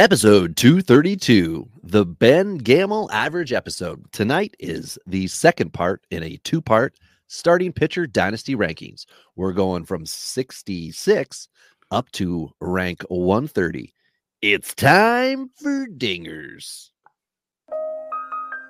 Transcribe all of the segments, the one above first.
Episode 232, the Ben Gamel average episode. Tonight is the second part in a two part starting pitcher dynasty rankings. We're going from 66 up to rank 130. It's time for dingers.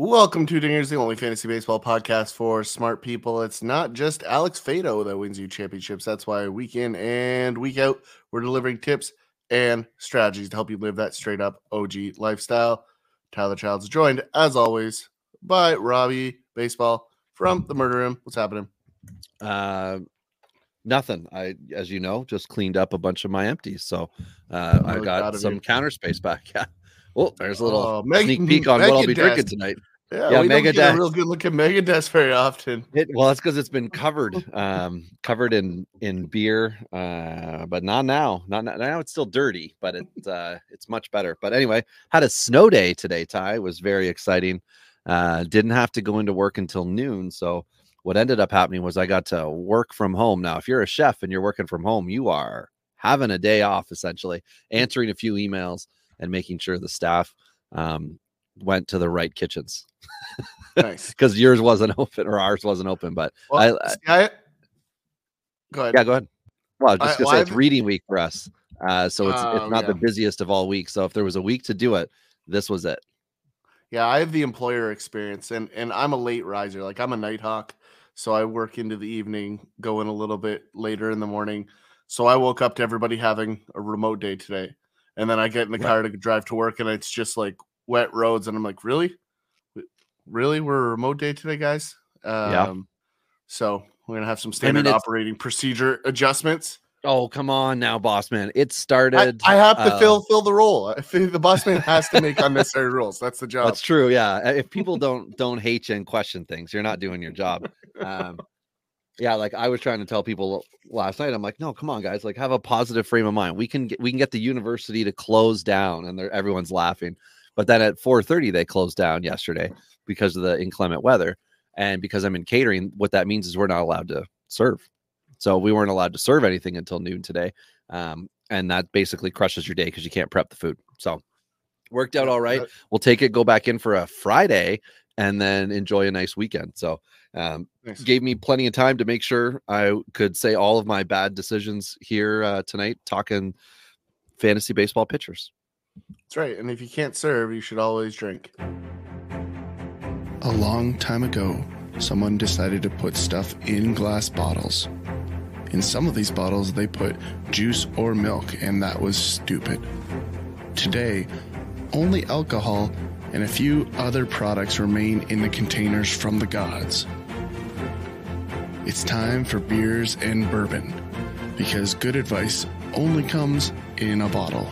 Welcome to Dingers, the only fantasy baseball podcast for smart people. It's not just Alex Faedo that wins you championships. That's why week in and week out, we're delivering tips and strategies to help you live that straight up OG lifestyle. Tyler Childs joined, as always, by Robbie Baseball from the Murder Room. What's happening? Uh, nothing. I, as you know, just cleaned up a bunch of my empties. So uh, I got some counter space back. Yeah. Well, there's a little Oh, Meg- sneak peek on what I'll be drinking tonight. Yeah, Yeah, we don't get a real good looking Megadeth very often. It, well, it's because it's been covered, um, covered in in beer, uh, but not now. Not now. now. It's still dirty, but it uh, it's much better. But anyway, had a snow day today. Ty It was very exciting. Uh, didn't have to go into work until noon. So what ended up happening was I got to work from home. Now, if you're a chef and you're working from home, you are having a day off essentially, answering a few emails and making sure the staff um, went to the right kitchens Nice. because yours wasn't open or ours wasn't open. But Well, I- see, I- go ahead. yeah, go ahead. Well, I was just I- gonna well, say it's I've- reading week for us, uh, so it's Oh, it's not the busiest of all weeks. So if there was a week to do it, this was it. Yeah, I have the employer experience and and I'm a late riser. Like I'm a night hawk. So I work into the evening, go in a little bit later in the morning. So I woke up to everybody having a remote day today. And then I get in the Right. car to drive to work and it's just like wet roads. And I'm like, really? Really? We're a remote day today, guys? Um, Yeah. So we're gonna have some standard it's- operating procedure adjustments. Oh come on now, boss man! It started. I have to uh, fill fill the role. The boss man has to make unnecessary rules. That's the job. That's true. Yeah, if people don't don't hate you and question things, you're not doing your job. Um, yeah, like I was trying to tell people last night. I'm like, no, come on, guys. Like, have a positive frame of mind. We can get we can get the university to close down, and they're, everyone's laughing. But then at 4:30 they closed down yesterday because of the inclement weather, and because I'm in catering. What that means is we're not allowed to serve. So we weren't allowed to serve anything until noon today, um, and that basically crushes your day because you can't prep the food. So worked out all right we'll take it, go back in for a Friday, and then enjoy a nice weekend. So, um, Nice. gave me plenty of time to make sure I could say all of my bad decisions here uh, tonight, talking fantasy baseball pitchers. That's right. And if you can't serve, you should always drink. A long time ago, someone decided to put stuff in glass bottles. In some of these bottles, they put juice or milk, and that was stupid. Today, only alcohol and a few other products remain in the containers from the gods. It's time for beers and bourbon, because good advice only comes in a bottle.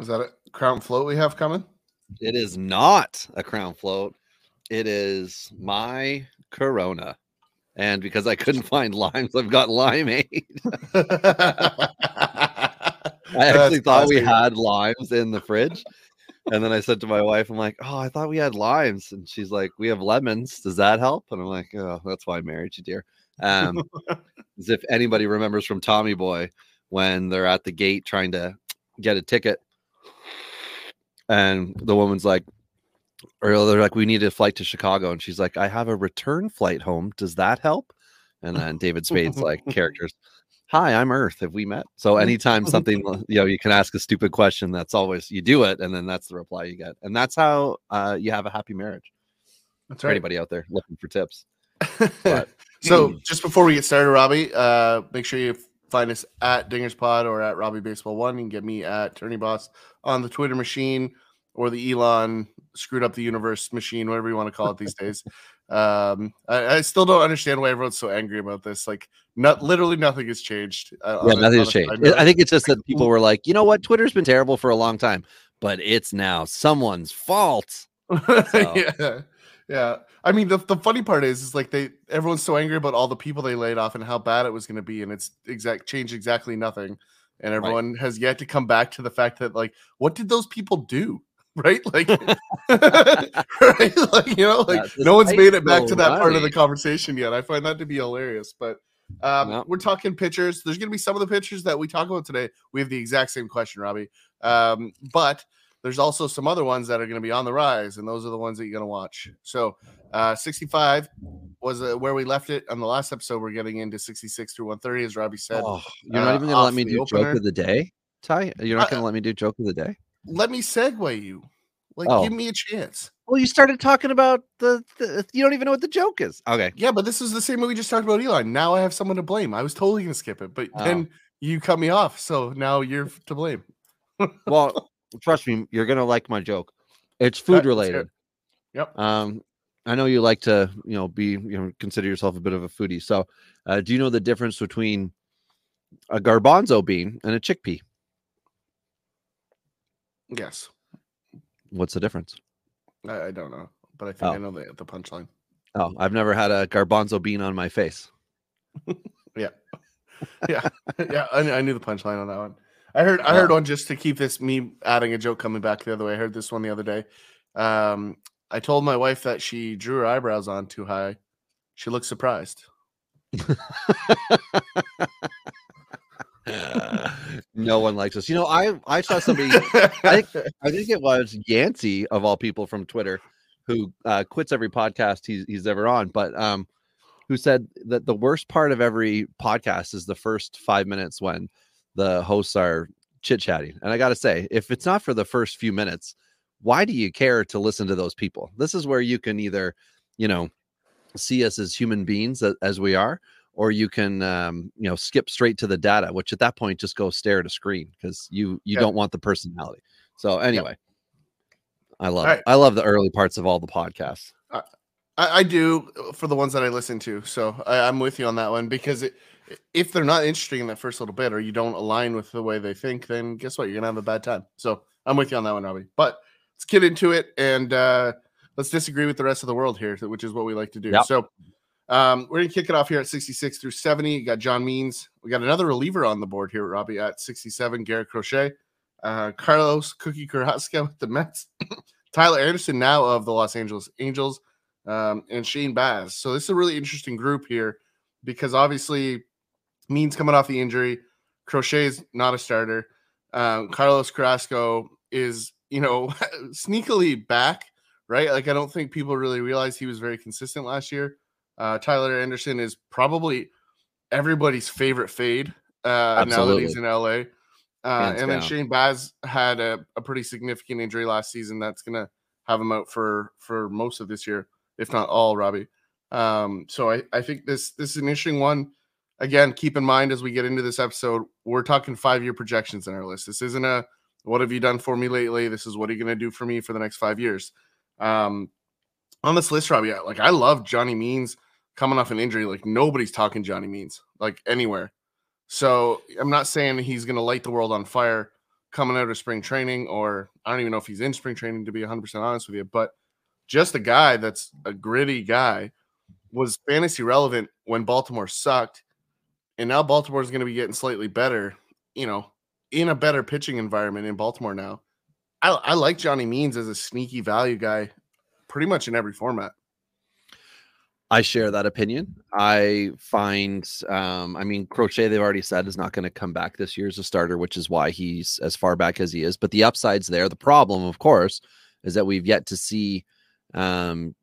Is that a crown float we have coming? It is not a crown float. It is my Corona. And because I couldn't find limes, I've got limeade. I actually thought we had limes in the fridge. And then I said to my wife, I'm like, oh, I thought we had limes. And she's like, we have lemons. Does that help? And I'm like, oh, that's why I married you, dear. Um, as if anybody remembers from Tommy Boy when they're at the gate trying to get a ticket. And the woman's like, or they're like, we need a flight to Chicago. And she's like, I have a return flight home. Does that help? And then David Spade's like, characters, hi, I'm Earth. Have we met? So anytime something, you know, you can ask a stupid question, that's always, you do it. And then that's the reply you get. And that's how uh, you have a happy marriage That's right anybody out there looking for tips. right. so just before we get started, Robbie, uh, make sure you find us at Dingers Pod or at Robbie Baseball One. You can get me at Tourney Boss on the Twitter machine or the Elon screwed up the universe machine, whatever you want to call it these days. Um, I, I, still don't understand why everyone's so angry about this. Like, not literally nothing has changed. Uh, yeah, nothing has changed. I think it's just that people were like, you know what, Twitter's been terrible for a long time, but it's now someone's fault. So. yeah, yeah. I mean, the, the funny part is, is like they everyone's so angry about all the people they laid off and how bad it was going to be, and it's exact changed exactly nothing. And everyone right. has yet to come back to the fact that like, what did those people do? right? Like, right? Like, you know, like yeah, no one's made it back to that part of the conversation yet. I find that to be hilarious. But um, we're talking pitchers. There's going to be some of the pitchers that we talk about today. We have the exact same question, Robbie. Um, but there's also some other ones that are going to be on the rise, and those are the ones that you're going to watch. So, uh, 65 was uh, where we left it on the last episode. We're getting into 66 through 130, as Robbie said. Oh, you're not uh, even going to let me do opener. joke of the day, Ty. You're not going to let me do joke of the day let me segue you. Like, oh. give me a chance. Well, you started talking about the, the, You don't even know what the joke is. Okay. Yeah, but this is the same way we just talked about Elon. Now I have someone to blame. I was totally gonna skip it, but oh. then you cut me off, so now you're to blame. well, trust me, you're gonna like my joke. It's food related. Yep. Um, I know you like to, you know, be, you know, consider yourself a bit of a foodie. So, uh, do you know the difference between a garbanzo bean and a chickpea? Yes. What's the difference? I, I don't know, but I think oh. I know the the punchline. Oh, I've never had a garbanzo bean on my face. yeah, yeah, yeah. I, I, knew the punchline on that one. I heard I heard one just to keep this me adding a joke coming back the other way. I heard this one the other day. Um, I told my wife that she drew her eyebrows on too high. She looked surprised. No one likes us. You know, I I saw somebody. I think I think it was Yancey of all people from Twitter who uh, quits every podcast he's he's ever on, but um, who said that the worst part of every podcast is the first five minutes when the hosts are chit chatting. And I got to say, if it's not for the first few minutes, why do you care to listen to those people? This is where you can either, you know, see us as human beings as we are, or you can um, you know skip straight to the data which at that point just go stare at a screen because you you yeah. don't want the personality so anyway yeah. i love right. i love the early parts of all the podcasts I, I, do uh, for the ones that i listen to so I, am with you on that one because it, if they're not interesting in that first little bit or you don't align with the way they think then guess what you're gonna have a bad time so i'm with you on that one robbie but let's get into it and uh let's disagree with the rest of the world here which is what we like to do yep. so um, we're gonna kick it off here at 66 through 70. You got John Means. We got another reliever on the board here, Robbie, at 67. Garrett Crochet, uh, Carlos Cookie Carrasco with the Mets, Tyler Anderson now of the Los Angeles Angels, um, and Shane Baz. So this is a really interesting group here because obviously Means coming off the injury, Crochet is not a starter. Um, Carlos Carrasco is, you know, sneakily back, right? Like I don't think people really realize he was very consistent last year. Uh, Tyler Anderson is probably everybody's favorite fade uh, now that he's in LA. Uh, and then Shane Baz had a, a, pretty significant injury last season that's going to have him out for for most of this year, if not all. Robbie. Um, so I, I think this this is an interesting one. Again, keep in mind as we get into this episode, we're talking five year projections in our list. This isn't a what have you done for me lately? This is what are you going to do for me for the next five years. Um, on this list, Robbie, like I love Johnny Means coming off an injury, like nobody's talking Johnny Means, like anywhere. So I'm not saying he's going to light the world on fire coming out of spring training, or I don't even know if he's in spring training to be 100% honest with you, but just a guy that's a gritty guy was fantasy relevant when Baltimore sucked. And now Baltimore is going to be getting slightly better, you know, in a better pitching environment in Baltimore now. I, I like Johnny Means as a sneaky value guy pretty much in every format. I share that opinion. I find, um, I mean, Crochet, they've already said is not going to come back this year as a starter, which is why he's as far back as he is. But the upside's there. The problem, of course, is that we've yet to see um,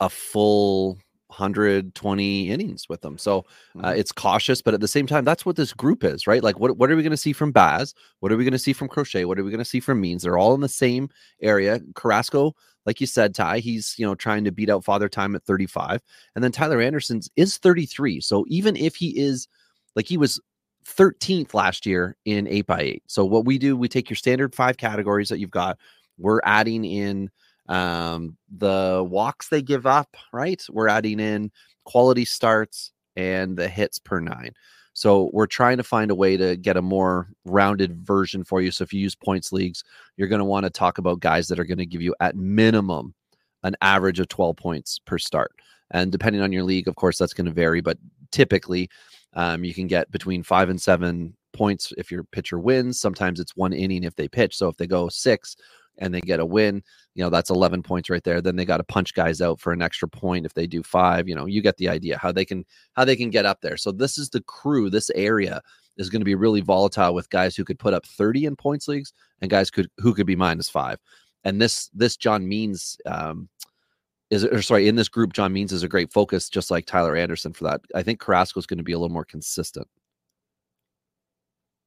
a full 120 innings with them. So uh, mm-hmm. it's cautious, but at the same time, that's what this group is, right? Like, what, what are we going to see from Baz? What are we going to see from Crochet? What are we going to see from Means? They're all in the same area. Carrasco like you said, Ty, he's you know trying to beat out Father Time at 35, and then Tyler Anderson's is 33. So even if he is like he was 13th last year in 8 by 8 So what we do, we take your standard five categories that you've got we're adding in um, the walks they give up, right? We're adding in quality starts and the hits per nine. So we're trying to find a way to get a more rounded version for you. So if you use points leagues, you're going to want to talk about guys that are going to give you at minimum an average of 12 points per start. And depending on your league, of course, that's going to vary, but typically um, you can get between five and seven points if your pitcher wins. Sometimes it's one inning if they pitch. So if they go six and they get a win, you know, that's 11 points right there. Then they got to punch guys out for an extra point if they do five. You know, you get the idea how they can how they can get up there. So this is the crew. This area is going to be really volatile with guys who could put up 30 in points leagues and guys could who could be minus five. And this this John Means um, is or sorry in this group John Means is a great focus, just like Tyler Anderson for that. I think Carrasco is going to be a little more consistent.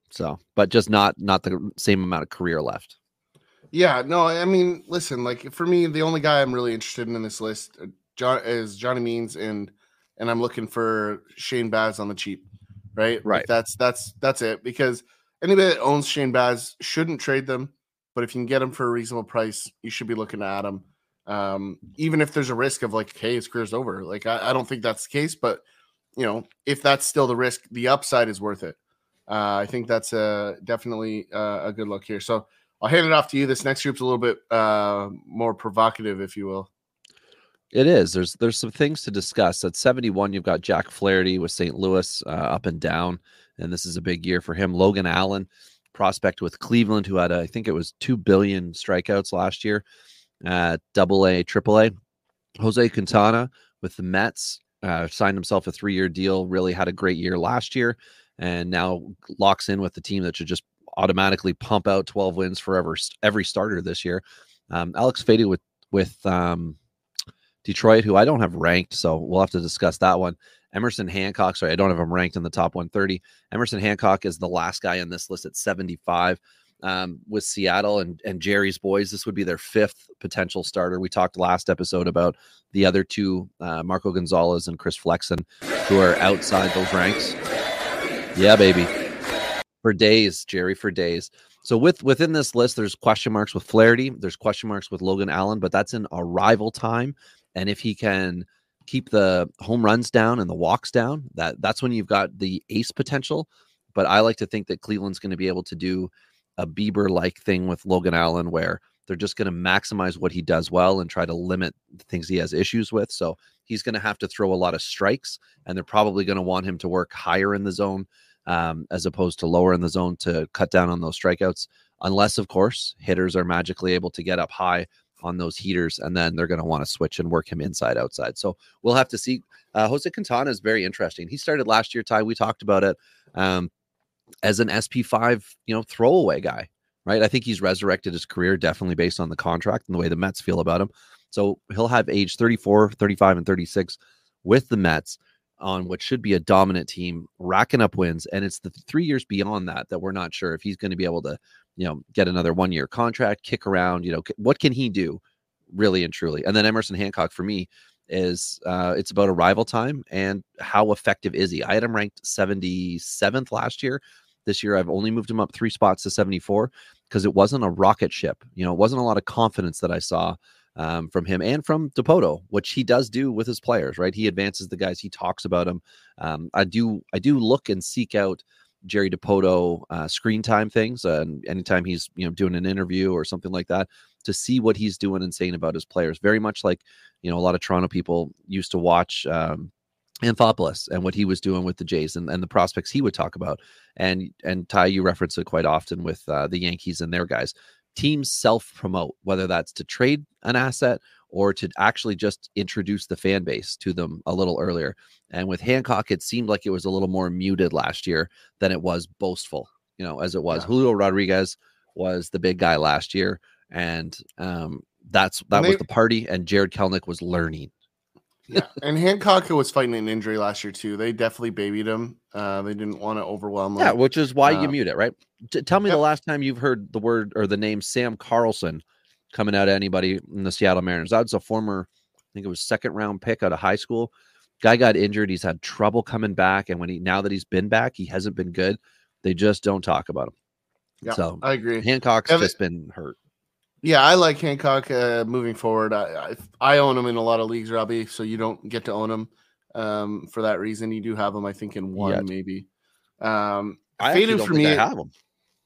So, but just not not the same amount of career left. Yeah, no, I mean, listen, like for me, the only guy I'm really interested in in this list, uh, John is Johnny Means, and and I'm looking for Shane Baz on the cheap, right? Right. Like that's that's that's it because anybody that owns Shane Baz shouldn't trade them, but if you can get them for a reasonable price, you should be looking at them. Um, even if there's a risk of like, hey, his career's over. Like, I, I don't think that's the case, but you know, if that's still the risk, the upside is worth it. Uh, I think that's a definitely uh, a good look here. So I'll hand it off to you. This next group's a little bit uh, more provocative, if you will. It is. There's there's some things to discuss. At 71, you've got Jack Flaherty with St. Louis uh, up and down, and this is a big year for him. Logan Allen, prospect with Cleveland, who had a, I think it was two billion strikeouts last year Double A, Triple A. Jose Quintana with the Mets uh, signed himself a three year deal. Really had a great year last year, and now locks in with the team that should just automatically pump out 12 wins forever every starter this year. Um, Alex Faedo with with um, Detroit, who I don't have ranked, so we'll have to discuss that one. Emerson Hancock, sorry, I don't have him ranked in the top 130. Emerson Hancock is the last guy on this list at 75. Um, with Seattle and, and Jerry's boys, this would be their fifth potential starter. We talked last episode about the other two, uh, Marco Gonzalez and Chris Flexen, who are outside those ranks. Yeah, baby for days, Jerry, for days. So with within this list, there's question marks with Flaherty, there's question marks with Logan Allen, but that's in arrival time. And if he can keep the home runs down and the walks down, that that's when you've got the ace potential. But I like to think that Cleveland's going to be able to do a Bieber like thing with Logan Allen, where they're just going to maximize what he does well and try to limit the things he has issues with. So he's going to have to throw a lot of strikes, and they're probably going to want him to work higher in the zone um, as opposed to lower in the zone to cut down on those strikeouts. Unless, of course, hitters are magically able to get up high on those heaters, and then they're going to want to switch and work him inside outside. So we'll have to see. Uh, Jose Quintana is very interesting. He started last year, Ty. We talked about it um, as an SP5, you know, throwaway guy, right? I think he's resurrected his career definitely based on the contract and the way the Mets feel about him. So he'll have age 34, 35, and 36 with the Mets on what should be a dominant team, racking up wins. And it's the three years beyond that that we're not sure if he's going to be able to, you know, get another one year contract, kick around. You know, what can he do, really and truly? And then Emerson Hancock for me is uh, it's about arrival time and how effective is he? I had him ranked 77th last year. This year, I've only moved him up three spots to 74 because it wasn't a rocket ship. You know, it wasn't a lot of confidence that I saw um, from him and from Dipoto, which he does do with his players, right? He advances the guys, he talks about them. Um, I do, I do look and seek out Jerry Dipoto uh, screen time things, uh, and anytime he's you know doing an interview or something like that, to see what he's doing and saying about his players. Very much like you know a lot of Toronto people used to watch. Um, Anthopoulos and what he was doing with the Jays and, and the prospects he would talk about. And and Ty, you reference it quite often with uh, the Yankees and their guys teams self promote, whether that's to trade an asset or to actually just introduce the fan base to them a little earlier. And with Hancock, it seemed like it was a little more muted last year than it was boastful, you know, as it was. Yeah. Julio Rodriguez was the big guy last year. And um, that's that they, was the party. And Jarred Kelenic was learning yeah, and Hancock who was fighting an injury last year too. They definitely babied him. Uh, they didn't want to overwhelm him. Yeah, which is why uh, you mute it, right? T- tell me yep. the last time you've heard the word or the name Sam Carlson coming out of anybody in the Seattle Mariners. That's a former, I think it was second round pick out of high school. Guy got injured. He's had trouble coming back, and when he now that he's been back, he hasn't been good. They just don't talk about him. Yeah, so I agree. Hancock's Evan, just been hurt. Yeah, I like Hancock uh, moving forward. I, I, I own him in a lot of leagues, Robbie. So you don't get to own him um, for that reason. You do have him, I think, in one maybe. Um, I don't for me- I have him.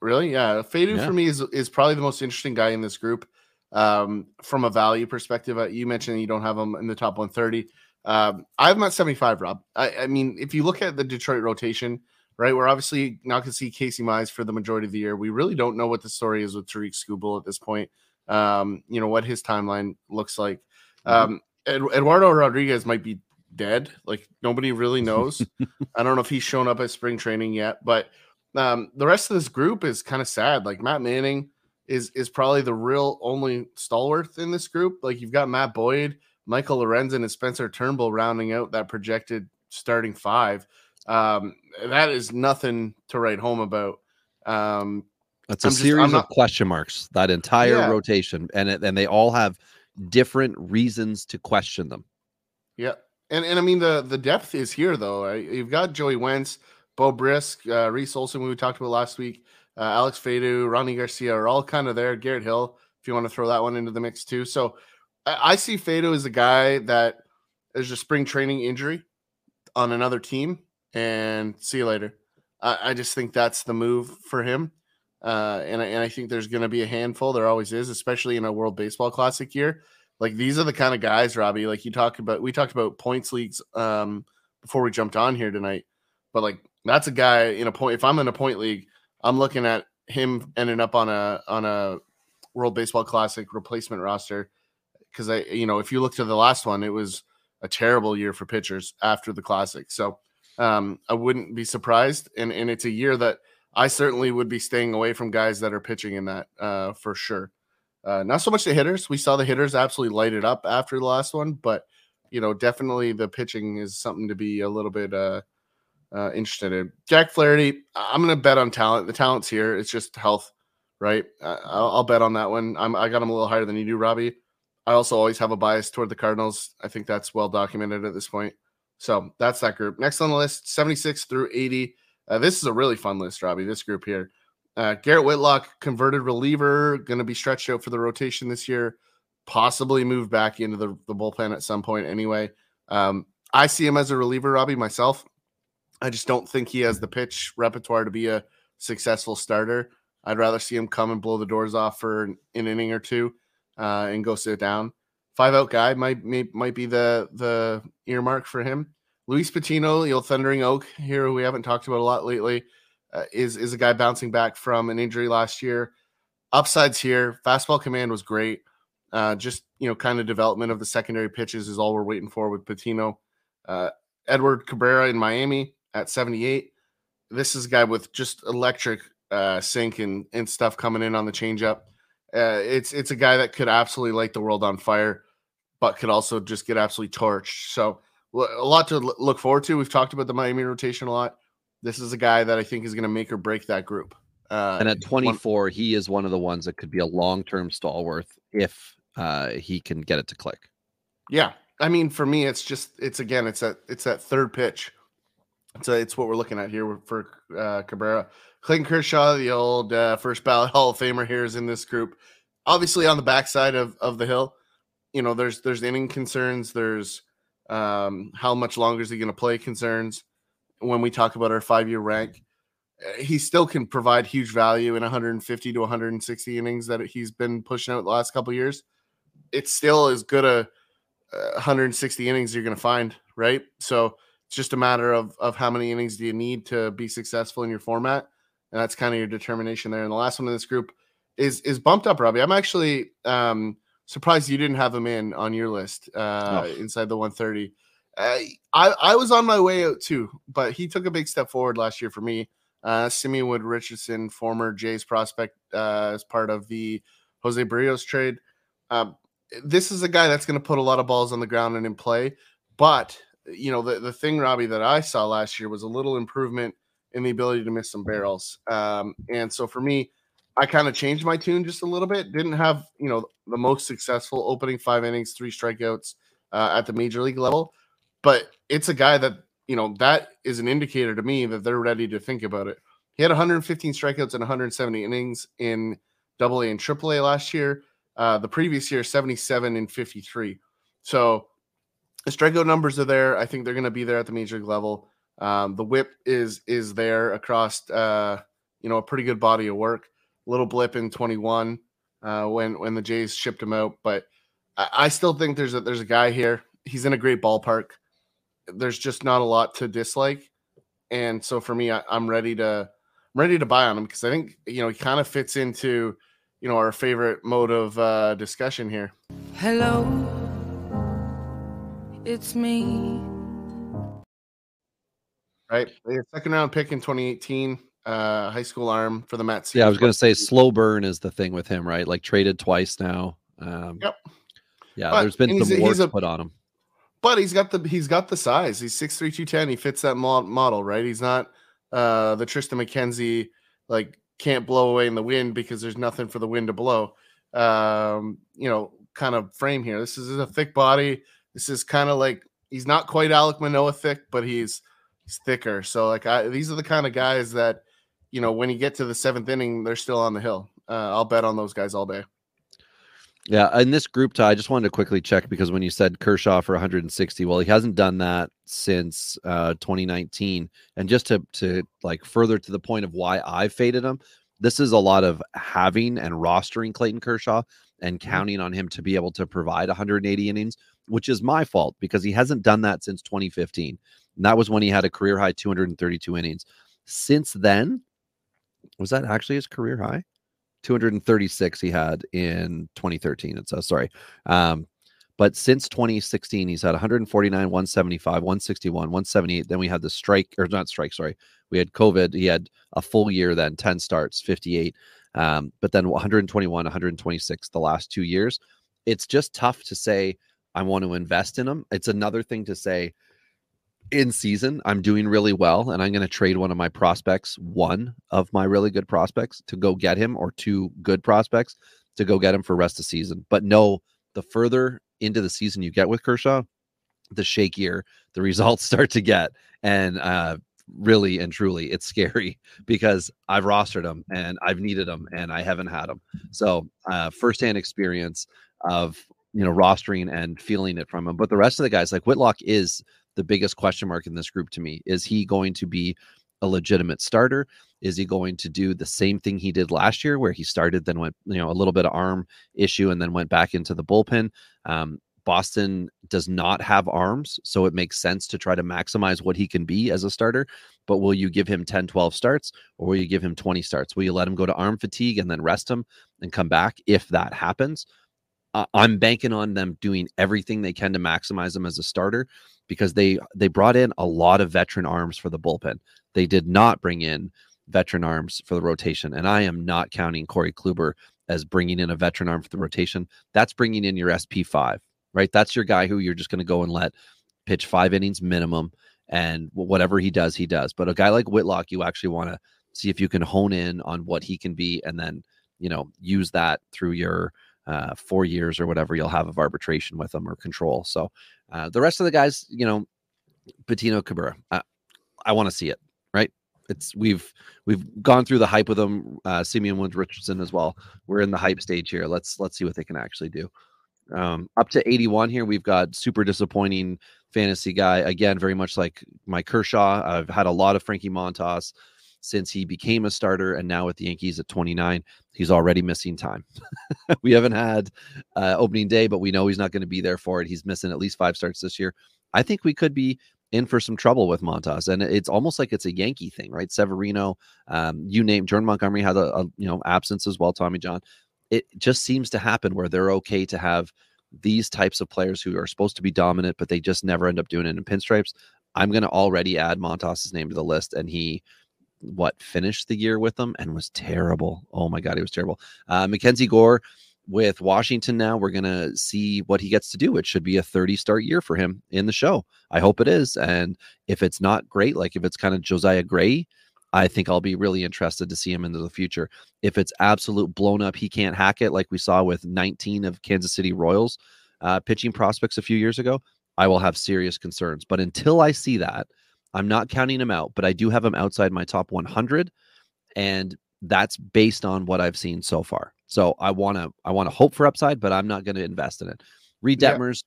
Really? Yeah. Faedo Yeah. for me is is probably the most interesting guy in this group. Um, from a value perspective, uh, you mentioned you don't have him in the top 130. Um, I have him at 75, Rob. I, I mean, if you look at the Detroit rotation, right, we're obviously not going to see Casey Mize for the majority of the year. We really don't know what the story is with Tarik Skubal at this point. Um, you know, what his timeline looks like. Um, Ed- Eduardo Rodriguez might be dead. Like nobody really knows. I don't know if he's shown up at spring training yet, but um, the rest of this group is kind of sad. Like Matt Manning is is probably the real only stalwart in this group. Like you've got Matt Boyd, Michael Lorenzen, and Spencer Turnbull rounding out that projected starting five. Um, that is nothing to write home about. Um, It's a I'm just- series I'm not- of question marks that entire Yeah. rotation, and it, and they all have different reasons to question them. Yeah, and and I mean the the depth is here though. Right? You've got Joey Wentz, Beau Brieske, uh, Reese Olson, we talked about last week, uh, Alex Faedo, Rony Garcia are all kind of there. Garrett Hill, if you want to throw that one into the mix too. So I, I see Faedo as a guy that is a spring training injury on another team, and see you later. I, I just think that's the move for him. Uh, and, I, and I think there's going to be a handful. There always is, especially in a World Baseball Classic year. Like these are the kind of guys, Robbie. Like you talk about, we talked about points leagues um, before we jumped on here tonight. But like that's a guy in a point. If I'm in a point league, I'm looking at him ending up on a on a World Baseball Classic replacement roster because I, you know, if you look to the last one, it was a terrible year for pitchers after the Classic. So um, I wouldn't be surprised, and and it's a year that I certainly would be staying away from guys that are pitching in that uh, for sure. Uh, not so much the hitters. We saw the hitters absolutely light it up after the last one, but you know, definitely the pitching is something to be a little bit uh, uh, interested in. Jack Flaherty, I'm going to bet on talent. The talent's here. It's just health, right? Uh, I'll, I'll bet on that one. I'm, I got him a little higher than you do, Robbie. I also always have a bias toward the Cardinals. I think that's well documented at this point. So that's that group. Next on the list, 76 through 80. Uh, this is a really fun list, Robbie. This group here. Uh, Garrett Whitlock, converted reliever, going to be stretched out for the rotation this year, possibly move back into the, the bullpen at some point anyway. Um, I see him as a reliever, Robbie, myself. I just don't think he has the pitch repertoire to be a successful starter. I'd rather see him come and blow the doors off for an, an inning or two uh, and go sit down. Five out guy might may, might be the the earmark for him. Luis Patino, old Thundering Oak here, who we haven't talked about a lot lately, uh, is is a guy bouncing back from an injury last year. Upsides here, fastball command was great. Uh, just you know, kind of development of the secondary pitches is all we're waiting for with Patino. Uh, Edward Cabrera in Miami at 78. This is a guy with just electric uh, sink and, and stuff coming in on the changeup. Uh, it's it's a guy that could absolutely light the world on fire, but could also just get absolutely torched. So a lot to look forward to. We've talked about the Miami rotation a lot. This is a guy that I think is going to make or break that group. Uh, And at one- 24, he is one of the ones that could be a long-term stalwart if uh, he can get it to click. Yeah, I mean, for me, it's just it's again, it's that it's that third pitch. A, it's what we're looking at here for uh, Cabrera. Clayton Kershaw, the old uh, first ballot Hall of Famer, here is in this group. Obviously, on the backside of of the hill, you know, there's there's inning concerns. There's um, how much longer is he going to play concerns. When we talk about our five year rank, uh, he still can provide huge value in 150 to 160 innings that he's been pushing out the last couple years. It's still as good a uh, 160 innings you're going to find, right? So it's just a matter of of how many innings do you need to be successful in your format, and that's kind of your determination there. And the last one in this group is is bumped up, Robbie. I'm actually um, surprised you didn't have him in on your list uh, Oh. inside the 130. Uh, I I was on my way out too, but he took a big step forward last year for me. Uh, Simeon Wood Richardson, former Jays prospect, uh, as part of the Jose Berrios trade. Um, this is a guy that's going to put a lot of balls on the ground and in play. But you know, the the thing, Robbie, that I saw last year was a little improvement in the ability to miss some barrels. Um, and so for me, I kind of changed my tune just a little bit. Didn't have you know the most successful opening five innings, three strikeouts uh, at the major league level, but it's a guy that you know that is an indicator to me that they're ready to think about it. He had 115 strikeouts and 170 innings in Double A and Triple A last year. Uh, the previous year, 77 and 53. So the strikeout numbers are there. I think they're going to be there at the major league level. Um, the whip is is there across uh, you know a pretty good body of work. Little blip in 21 uh, when when the Jays shipped him out, but I, I still think there's a there's a guy here. He's in a great ballpark. There's just not a lot to dislike, and so for me, I, I'm ready to I'm ready to buy on him because I think you know he kind of fits into you know our favorite mode of uh, discussion here. Hello, it's me. Right, second round pick in 2018, uh, high school arm for the Mets. Yeah, I was going to say slow burn is the thing with him, right? Like traded twice now. Um, Yep. Yeah, But there's been he's some a- he's work a- put on him. but he's got the he's got the size. He's 6'3", 210. He fits that model, right? He's not uh the Triston McKenzie like can't blow away in the wind because there's nothing for the wind to blow. Um, you know, kind of frame here. This is a thick body. This is kind of like he's not quite Alek Manoah thick, but he's he's thicker. So like I, these are the kind of guys that you know when you get to the seventh inning, they're still on the hill. Uh, I'll bet on those guys all day. Yeah, in this group Ty, I just wanted to quickly check because when you said Kershaw for 160, well, he hasn't done that since uh, 2019. And just to to like further to the point of why I faded him, this is a lot of having and rostering Clayton Kershaw and counting on him to be able to provide 180 innings, which is my fault because he hasn't done that since 2015. And that was when he had a career high 232 innings. Since then, was that actually his career high? 236 he had in 2013 it says sorry um but since 2016 he's had 149 175 161 178 then we had the strike or not strike sorry we had covid he had a full year then 10 starts 58 um but then 121 126 the last two years it's just tough to say i want to invest in them. it's another thing to say in season, I'm doing really well, and I'm going to trade one of my prospects, one of my really good prospects, to go get him, or two good prospects to go get him for rest of season. But no, the further into the season you get with Kershaw, the shakier the results start to get, and uh, really and truly, it's scary because I've rostered him and I've needed him and I haven't had him. So, uh, firsthand experience of you know rostering and feeling it from him. But the rest of the guys, like Whitlock, is the biggest question mark in this group to me. Is he going to be a legitimate starter? Is he going to do the same thing he did last year, where he started, then went, you know, a little bit of arm issue, and then went back into the bullpen? Um, Boston does not have arms, so it makes sense to try to maximize what he can be as a starter. But will you give him 10, 12 starts, or will you give him 20 starts? Will you let him go to arm fatigue and then rest him and come back if that happens? Uh, I'm banking on them doing everything they can to maximize him as a starter because they they brought in a lot of veteran arms for the bullpen. They did not bring in veteran arms for the rotation, and I am not counting Corey Kluber as bringing in a veteran arm for the rotation. That's bringing in your SP five, right? That's your guy who you're just going to go and let pitch five innings minimum, and whatever he does, he does. But a guy like Whitlock, you actually want to see if you can hone in on what he can be, and then you know use that through your uh, four years or whatever you'll have of arbitration with them or control. So uh, the rest of the guys, you know, Patino Cabrera, I, I want to see it. Right? It's we've we've gone through the hype with them. Uh, Simeon Woods Richardson as well. We're in the hype stage here. Let's let's see what they can actually do. Um, up to 81 here, we've got super disappointing fantasy guy again, very much like my Kershaw. I've had a lot of Frankie Montas since he became a starter, and now with the Yankees at 29, he's already missing time. we haven't had uh, opening day, but we know he's not going to be there for it. He's missing at least five starts this year. I think we could be in for some trouble with Montas, and it's almost like it's a Yankee thing, right? Severino, um, you name Jordan Montgomery had a, a you know absence as well. Tommy John. It just seems to happen where they're okay to have these types of players who are supposed to be dominant, but they just never end up doing it in pinstripes. I'm going to already add Montas's name to the list, and he what finished the year with them and was terrible. Oh my god, he was terrible. Uh, Mackenzie Gore with Washington now. We're gonna see what he gets to do. It should be a 30 start year for him in the show. I hope it is. And if it's not great, like if it's kind of Josiah Gray, I think I'll be really interested to see him into the future. If it's absolute blown up, he can't hack it like we saw with 19 of Kansas City Royals uh, pitching prospects a few years ago. I will have serious concerns. But until I see that, I'm not counting him out, but I do have him outside my top 100. And that's based on what I've seen so far. So I want to I want to hope for upside, but I'm not going to invest in it. Reid Yeah. Detmers.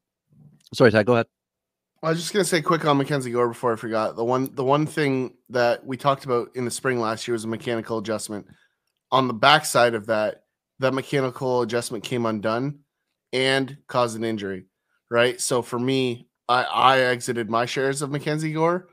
Sorry, Ty, go ahead. I was just gonna say quick on Mackenzie Gore before I forgot. The one the one thing that we talked about in the spring last year was a mechanical adjustment. On the backside of that, that mechanical adjustment came undone and caused an injury. Right. So for me, I, I exited my shares of Mackenzie Gore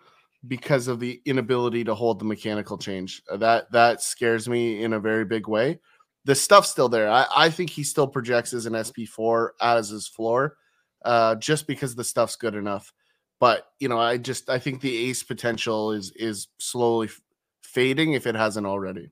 because of the inability to hold the mechanical change. Uh, That that scares me in a very big way. The stuff's still there. I, I think he still projects as an SP4 as his floor, uh, just because the stuff's good enough but you know i just i think the ace potential is is slowly f- fading if it hasn't already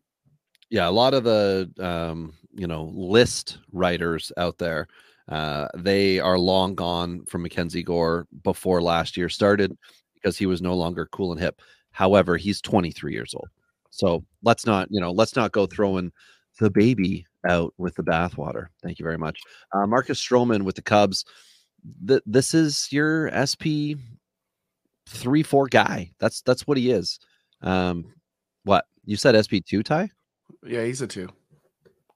Yeah, a lot of the um, you know list writers out there, uh, they are long gone from Mackenzie Gore before last year started because he was no longer cool and hip. However, he's 23 years old, so let's not you know let's not go throwing the baby out with the bathwater. Thank you very much, uh, Marcus Stroman with the Cubs. Th- this is your SP three four guy. That's that's what he is. Um, what you said SP two Ty? yeah he's a two.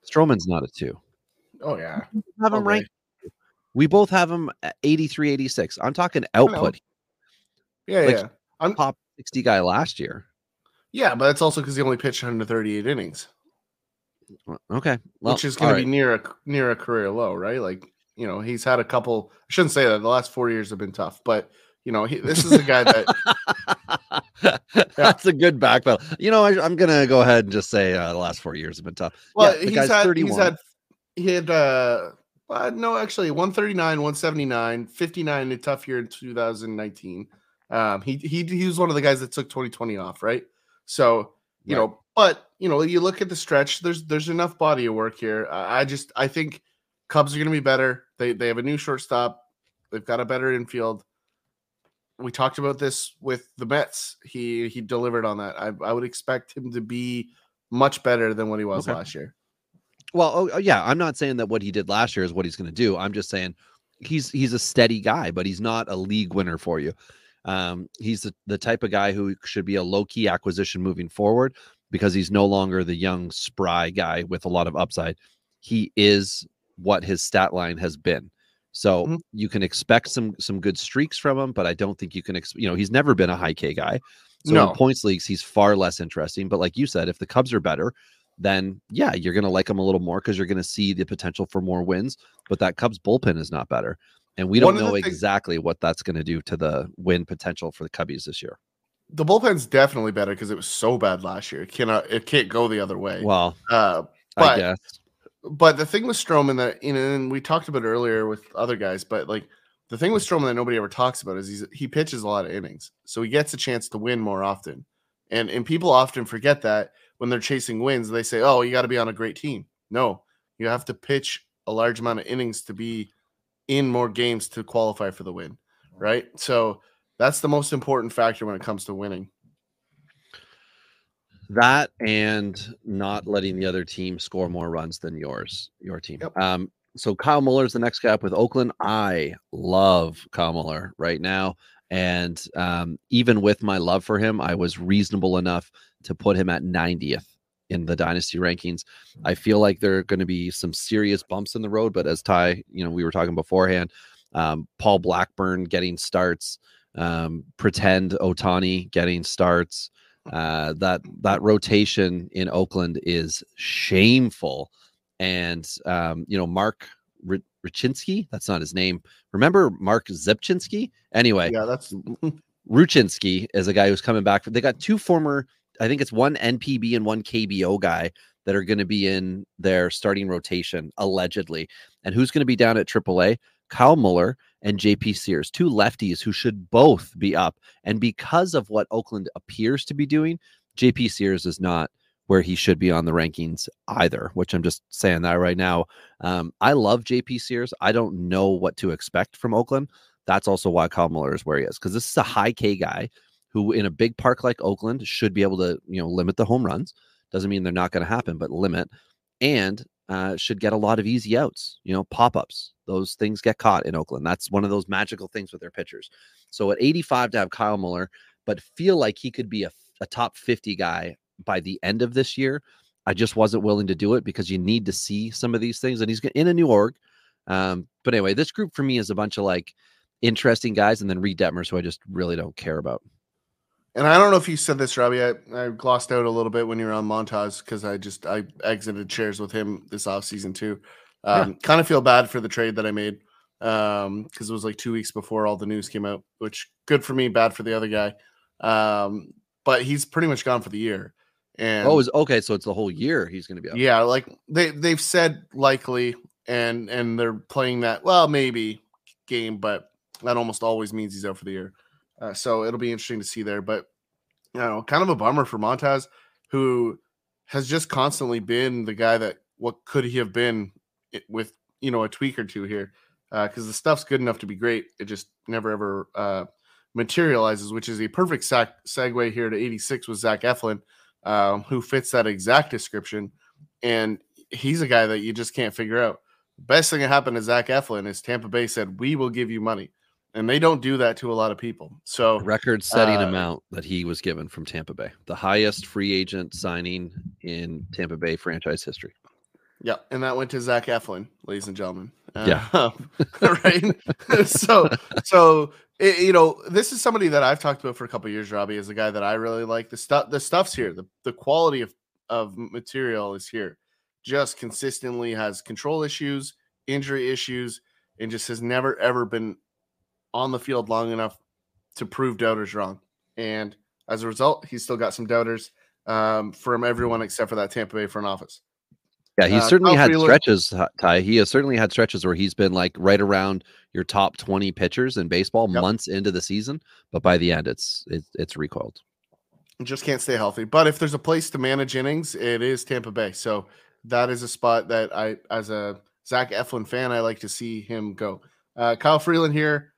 Stroman's not a two. Oh yeah Have him Okay. ranked. We both have him at 83, 86. I'm talking output. Yeah Like, yeah i'm Top 60 guy last year. yeah but that's also because he only pitched 138 innings Okay. Well, which is going all to be near a near a career low right like you know he's had a couple i shouldn't say that the last four years have been tough but you know he, this is a guy that That's a good back battle. You know, I, I'm gonna go ahead and just say uh, the last four years have been tough. Well, yeah, he's had 31. he's had he had uh uh, no actually 139, 179, 59 a tough year in 2019. Um he he he was one of the guys that took 2020 off, right? So, you Right. know, but you know, you look at the stretch, there's there's enough body of work here. I, I just I think Cubs are going to be better. They they have a new shortstop. They've got a better infield. We talked about this with the Mets. He he delivered on that. I I would expect him to be much better than what he was Okay. last year. Well, oh, oh, yeah, I'm not saying that what he did last year is what he's going to do. I'm just saying he's he's a steady guy, but he's not a league winner for you. Um, he's the, the type of guy who should be a low key acquisition moving forward because he's no longer the young spry guy with a lot of upside. He is what his stat line has been. So Mhm. you can expect some some good streaks from him, but I don't think you can. Ex- you know, he's never been a high K guy. So No. in points leagues, he's far less interesting. But like you said, if the Cubs are better, then yeah, you're going to like him a little more because you're going to see the potential for more wins. But that Cubs bullpen is not better. And we don't know things- exactly what that's going to do to the win potential for the Cubbies this year. The bullpen's definitely better because it was so bad last year. It cannot it can't go the other way. Well, uh, I but guess. but the thing with Stroman that you know, and we talked about earlier with other guys, but like the thing with Stroman that nobody ever talks about is he's he pitches a lot of innings, so he gets a chance to win more often. And and people often forget that when they're chasing wins, they say, "Oh, you got to be on a great team." No, you have to pitch a large amount of innings to be in more games to qualify for the win, right? So that's the most important factor when it comes to winning. That and not letting the other team score more runs than yours, your team. Yep. Um, so Kyle Muller's the next guy up with Oakland. I love Kyle Muller right now. And um, even with my love for him, I was reasonable enough to put him at 90th in the dynasty rankings. I feel like there are going to be some serious bumps in the road, but as Ty, you know, we were talking beforehand, um, Paul Blackburn getting starts, um, pretend Otani getting starts. Uh, that that rotation in Oakland is shameful, and um, you know Mark R- Rucinski, that's not his name. Remember Mark Zipchinski? Anyway, Yeah, that's Rucinski is a guy who's coming back. They got two former, I think it's one NPB and one KBO guy that are going to be in their starting rotation allegedly. And who's going to be down at AAA? Kyle Muller and JP Sears, two lefties who should both be up. And because of what Oakland appears to be doing, JP Sears is not where he should be on the rankings either, which I'm just saying that right now. Um, I love JP Sears. I don't know what to expect from Oakland. That's also why Kyle Muller is where he is because this is a high K guy who, in a big park like Oakland, should be able to you know limit the home runs. Doesn't mean they're not going to happen, but limit and uh, should get a lot of easy outs. You know, pop ups. Those things get caught in Oakland. That's one of those magical things with their pitchers. So at 85 to have Kyle Muller, but feel like he could be a, a top 50 guy by the end of this year. I just wasn't willing to do it because you need to see some of these things. And he's in a new org. Um, but anyway, this group for me is a bunch of like interesting guys, and then Reid Detmers, who I just really don't care about. And I don't know if you said this, Robbie. I, I glossed out a little bit when you were on Montas because I just I exited shares with him this offseason too. Um, yeah. Kind of feel bad for the trade that I made um because it was like two weeks before all the news came out which good for me bad for the other guy um but he's pretty much gone for the year and oh is okay so it's the whole year he's going to be out yeah like they they've said likely and and they're playing that well maybe game but that almost always means he's out for the year uh, so it'll be interesting to see there but you know kind of a bummer for Montas who has just constantly been the guy that what could he have been with you know a tweak or two here because uh, the stuff's good enough to be great. It just never ever uh, materializes, which is a perfect sac- segue here to 86 with Zach Eflin, um, who fits that exact description. And he's a guy that you just can't figure out. The best thing that happened to Zach Eflin is Tampa Bay said, We will give you money. And they don't do that to a lot of people. So, record setting uh, amount that he was given from Tampa Bay, the highest free agent signing in Tampa Bay franchise history. Yeah, and that went to Zach Eflin, ladies and gentlemen. Yeah, uh, right. so, so it, you know, this is somebody that I've talked about for a couple years. Robbie is a guy that I really like. The stuff, the stuff's here. The the quality of of material is here. Just consistently has control issues, injury issues, and just has never ever been on the field long enough to prove doubters wrong. And as a result, he's still got some doubters um, from everyone except for that Tampa Bay front office. Yeah, he's uh, certainly had stretches, Ty. He has certainly had stretches where he's been like right around your top 20 pitchers in baseball yep. months into the season, but by the end it's it's, it's recoiled. Just can't stay healthy. But if there's a place to manage innings, it is Tampa Bay. So that is a spot that I as a Zach Eflin fan, I like to see him go. Uh, Kyle Freeland here,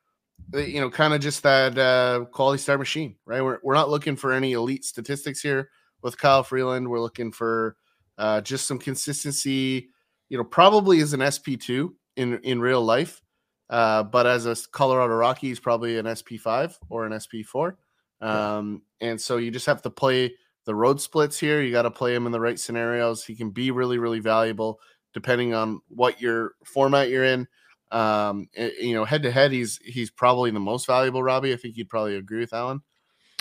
you know, kind of just that uh, quality star machine, right? We're, we're not looking for any elite statistics here with Kyle Freeland. We're looking for uh, just some consistency. You know, probably as an SP two in in real life, uh, but as a Colorado Rocky, he's probably an SP five or an SP four. Um, and so you just have to play the road splits here. You got to play him in the right scenarios. He can be really, really valuable depending on what your format you're in. Um, you know, head to head, he's he's probably the most valuable. Robbie, I think you'd probably agree with Alan.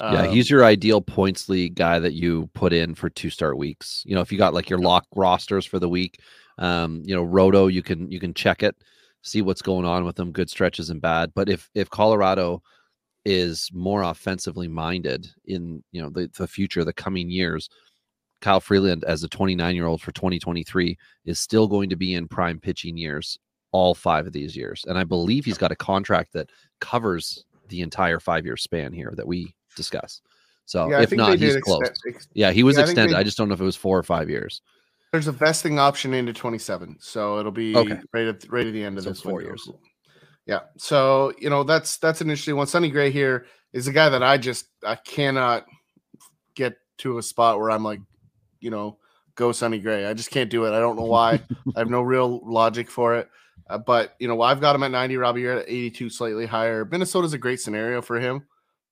Yeah, um, he's your ideal points league guy that you put in for two start weeks. You know, if you got like your lock rosters for the week, um, you know, Roto, you can you can check it, see what's going on with them, good stretches and bad. But if if Colorado is more offensively minded in you know the, the future, the coming years, Kyle Freeland as a 29 year old for 2023 is still going to be in prime pitching years all five of these years. And I believe he's got a contract that covers the entire five year span here that we discuss. So yeah, if not, he's close. Ex- yeah, he was yeah, extended. I, I, just don't know if it was four or five years. There's a vesting option into 27, so it'll be okay. right at right at the end of so this four window. years. Yeah, so you know that's that's an interesting one. Sonny Gray here is a guy that I just I cannot get to a spot where I'm like, you know, go Sonny Gray. I just can't do it. I don't know why. I have no real logic for it. Uh, but you know, I've got him at 90. Robbie, you're at 82, slightly higher. Minnesota's a great scenario for him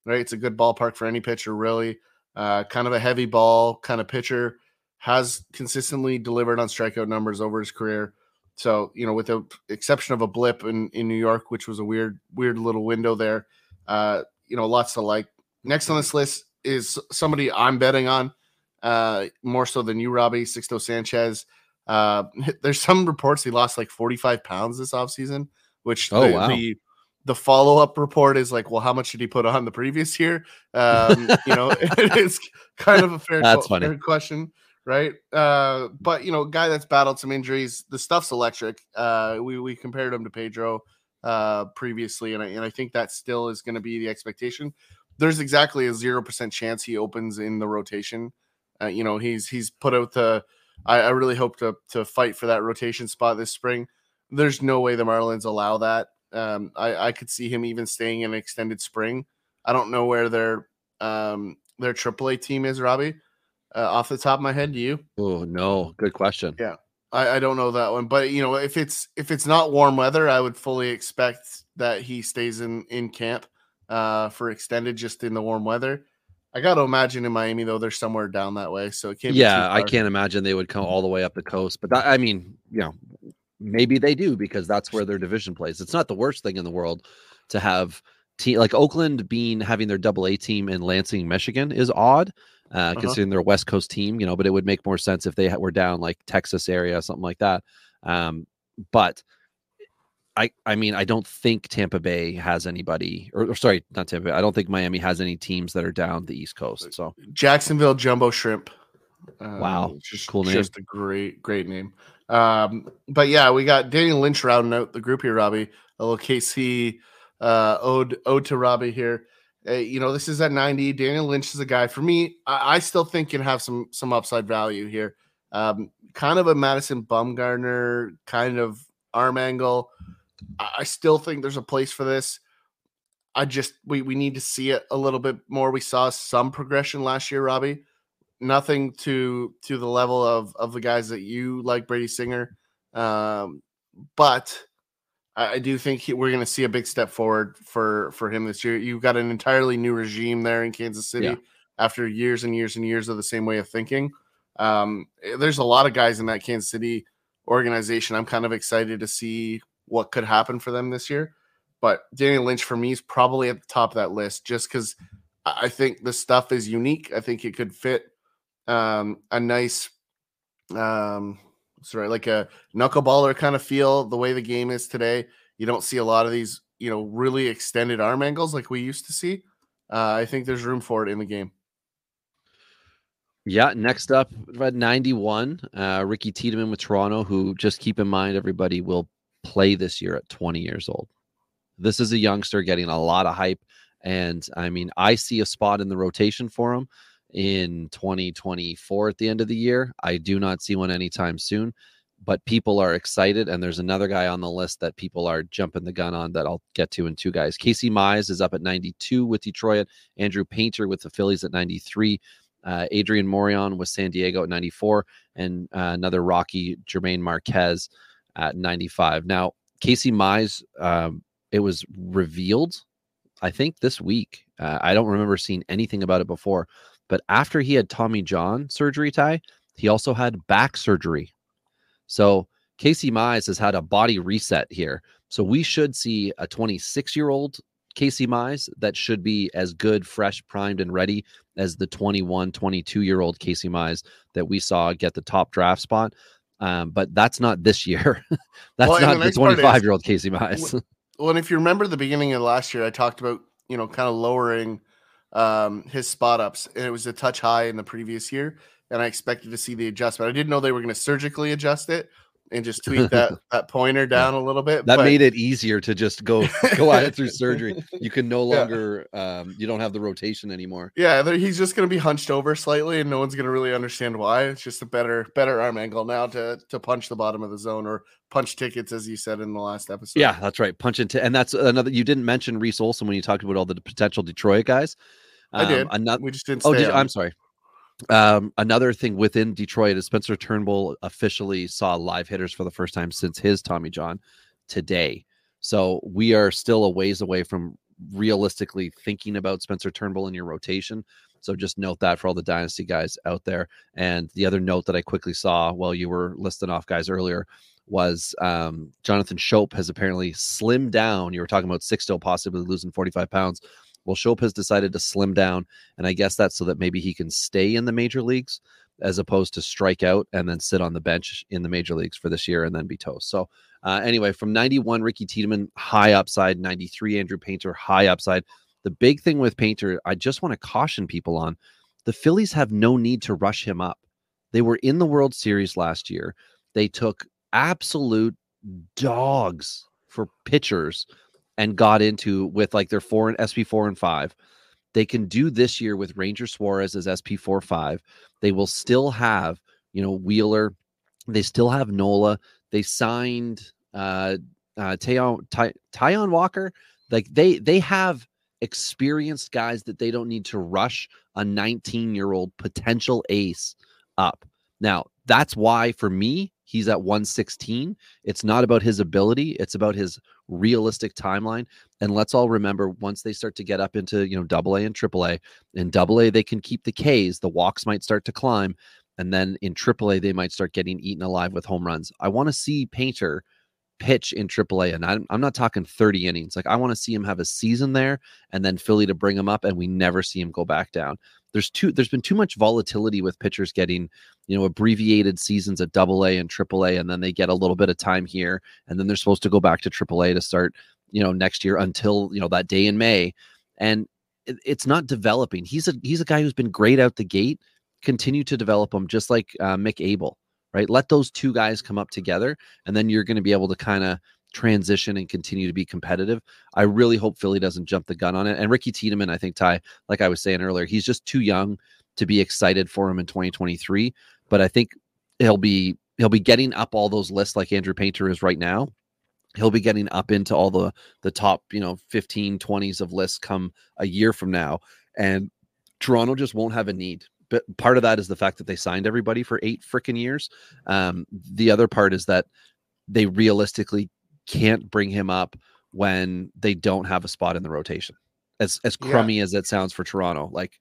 right? It's a good ballpark for any pitcher, really. Uh, kind of a heavy ball kind of pitcher, has consistently delivered on strikeout numbers over his career. So, you know, with the exception of a blip in, in New York, which was a weird, weird little window there, uh, you know, lots to like. Next on this list is somebody I'm betting on, uh, more so than you, Robbie, Sixto Sanchez. Uh, there's some reports he lost like 45 pounds this offseason, which oh, the, wow. the the follow up report is like, well, how much did he put on the previous year? Um, you know, it's kind of a fair, that's funny. fair question, right? Uh, but you know, guy that's battled some injuries, the stuff's electric. Uh, we we compared him to Pedro uh, previously, and I, and I think that still is going to be the expectation. There's exactly a zero percent chance he opens in the rotation. Uh, you know, he's he's put out the. I, I really hope to to fight for that rotation spot this spring. There's no way the Marlins allow that. Um, I, I could see him even staying in an extended spring. I don't know where their um, their AAA team is, Robbie. Uh, off the top of my head, do you? Oh no, good question. Yeah, I, I don't know that one, but you know, if it's if it's not warm weather, I would fully expect that he stays in in camp uh, for extended just in the warm weather. I got to imagine in Miami though they're somewhere down that way, so it can't. Yeah, I can't imagine they would come all the way up the coast. But that, I can't imagine they would come all the way up the coast. But that, I mean, you know, maybe they do because that's where their division plays. It's not the worst thing in the world to have team like Oakland being having their double A team in Lansing, Michigan is odd. Uh, Uh-huh. considering they're a West Coast team, you know, but it would make more sense if they were down like Texas area, something like that. Um, but I, I mean, I don't think Tampa Bay has anybody, or, or sorry, not Tampa Bay. I don't think Miami has any teams that are down the East Coast. So Jacksonville Jumbo Shrimp. Wow, Um, just, cool name. Just a great, great name. Um, but yeah, we got Daniel Lynch rounding out the group here, Robbie. A little KC uh, ode ode to Robbie here. Uh, you know, this is at 90. Daniel Lynch is a guy for me. I, I still think can have some some upside value here. Um, kind of a Madison Bumgarner kind of arm angle. I, still think there's a place for this. I just we we need to see it a little bit more. We saw some progression last year, Robbie. Nothing to to the level of of the guys that you like, Brady Singer. Um, but I, I do think he, we're going to see a big step forward for for him this year. You've got an entirely new regime there in Kansas City Yeah. after years and years and years of the same way of thinking. Um, eh, there's a lot of guys in that Kansas City organization. I'm kind of excited to see what could happen for them this year. But Danny Lynch for me is probably at the top of that list just because I think the stuff is unique. I think it could fit um, a nice, um, sorry, like a knuckleballer kind of feel the way the game is today. You don't see a lot of these, you know, really extended arm angles like we used to see. Uh, I think there's room for it in the game. Yeah, next up at 91, uh, Ricky Tiedemann with Toronto, who just keep in mind everybody will play this year at 20 years old. This is a youngster getting a lot of hype. And I mean, I see a spot in the rotation for him in 2024 at the end of the year. I do not see one anytime soon, but people are excited. And there's another guy on the list that people are jumping the gun on that I'll get to in two guys. Casey Mize is up at 92 with Detroit, Andrew Painter with the Phillies at 93 uh, Adrian Morejon with San Diego at 94, and uh, another Rocky German Marquez at 95. Now, Casey Mize, um, it was revealed, I think this week. Uh, I don't remember seeing anything about it before, but after he had Tommy John surgery, Ty, he also had back surgery. So Casey Mize has had a body reset here. So we should see a 26 year old Casey Mize that should be as good, fresh, primed, and ready as the 21, 22 year old Casey Mize that we saw get the top draft spot. Um, but that's not this year. that's Well, not the nice part is- 25 year old Casey Mize. Well, and if you remember the beginning of last year, I talked about you know kind of lowering um, his spot ups, and it was a touch high in the previous year, and I expected to see the adjustment. I didn't know they were going to surgically adjust it and just tweak that that pointer down a little bit. that but- made it easier to just go go at it through surgery. You can no Yeah. longer um, you don't have the rotation anymore. Yeah, he's just going to be hunched over slightly, and no one's going to really understand why. It's just a better better arm angle now to to punch the bottom of the zone or punch tickets, as you said in the last episode. Yeah, that's right. Punch into and that's another. You didn't mention Reese Olson when you talked about all the potential Detroit guys. I did. Another, we just didn't. oh, did, on I'm sorry. Um, another thing within Detroit is Spencer Turnbull officially saw live hitters for the first time since his Tommy John today. So we are still a ways away from realistically thinking about Spencer Turnbull in your rotation. So just note that for all the dynasty guys out there. And the other note that I quickly saw while you were listing off guys earlier was um, Jonathan Schoop has apparently slimmed down. You were talking about Sixto possibly losing 45 pounds. Well, Schoop has decided to slim down, and I guess that's so that maybe he can stay in the major leagues as opposed to strike out and then sit on the bench in the major leagues for this year and then be toast. So, uh, anyway, from 91, Ricky Tiedemann, high upside, 93, Andrew Painter, high upside. The big thing with Painter, I just want to caution people on the Phillies have no need to rush him up. They were in the World Series last year. They took absolute dogs for pitchers and got into with like their four and SP four and five. They can do this year with Ranger Suarez as SP four five. They will still have, you know, Wheeler. They still have Nola. They signed uh uh Taijuan Ty, Taijuan Walker. Like they they have experienced guys that they don't need to rush a 19 year old potential ace up. Now, that's why for me, he's at 116. It's not about his ability, it's about his realistic timeline. And let's all remember once they start to get up into, you know, double A and triple A, in double A, they can keep the Ks, the walks might start to climb. And then in triple A, they might start getting eaten alive with home runs. I want to see Painter pitch in AAA. And I'm, I'm not talking 30 innings. Like I want to see him have a season there and then Philly to bring him up and we never see him go back down. There's too there's been too much volatility with pitchers getting, you know, abbreviated seasons at double A and triple A, and then they get a little bit of time here, and then they're supposed to go back to triple A to start, you know, next year until you know that day in May. And it, it's not developing. He's a he's a guy who's been great out the gate. Continue to develop him just like uh, Mick Abel right? Let those two guys come up together, and then you're going to be able to kind of transition and continue to be competitive. I really hope Philly doesn't jump the gun on it. And Ricky Tiedemann, I think Ty, like I was saying earlier, he's just too young to be excited for him in 2023. But I think he'll be he'll be getting up all those lists like Andrew Painter is right now. He'll be getting up into all the the top, you know, 15, 20s of lists come a year from now. And Toronto just won't have a need but part of that is the fact that they signed everybody for eight freaking years. Um, the other part is that they realistically can't bring him up when they don't have a spot in the rotation. As as crummy yeah. as it sounds for Toronto, like.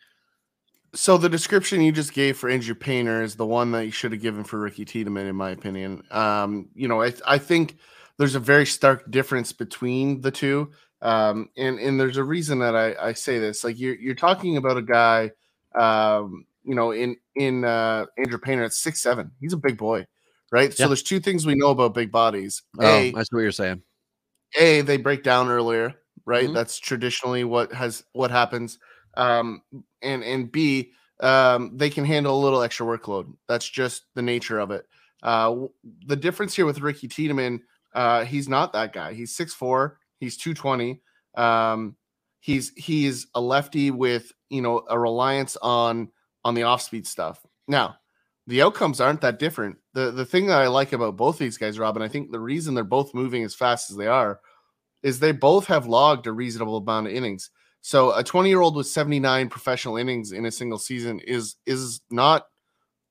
So the description you just gave for Andrew Painter is the one that you should have given for Ricky Tiedemann, in my opinion. Um, you know, I I think there's a very stark difference between the two. Um, and and there's a reason that I, I say this. Like you're you're talking about a guy um, you know, in in uh, Andrew Painter at six seven. He's a big boy, right? Yeah. So there's two things we know about big bodies. Oh, a, that's what you're saying. A, they break down earlier, right? Mm-hmm. That's traditionally what has what happens. Um, and and B, um, they can handle a little extra workload. That's just the nature of it. Uh, the difference here with Ricky Tiedemann, uh, he's not that guy. He's six four. He's two twenty. Um, he's he's a lefty with you know a reliance on on the off speed stuff. Now, the outcomes aren't that different. The the thing that I like about both these guys, Robin, I think the reason they're both moving as fast as they are is they both have logged a reasonable amount of innings. So a 20 year old with 79 professional innings in a single season is is not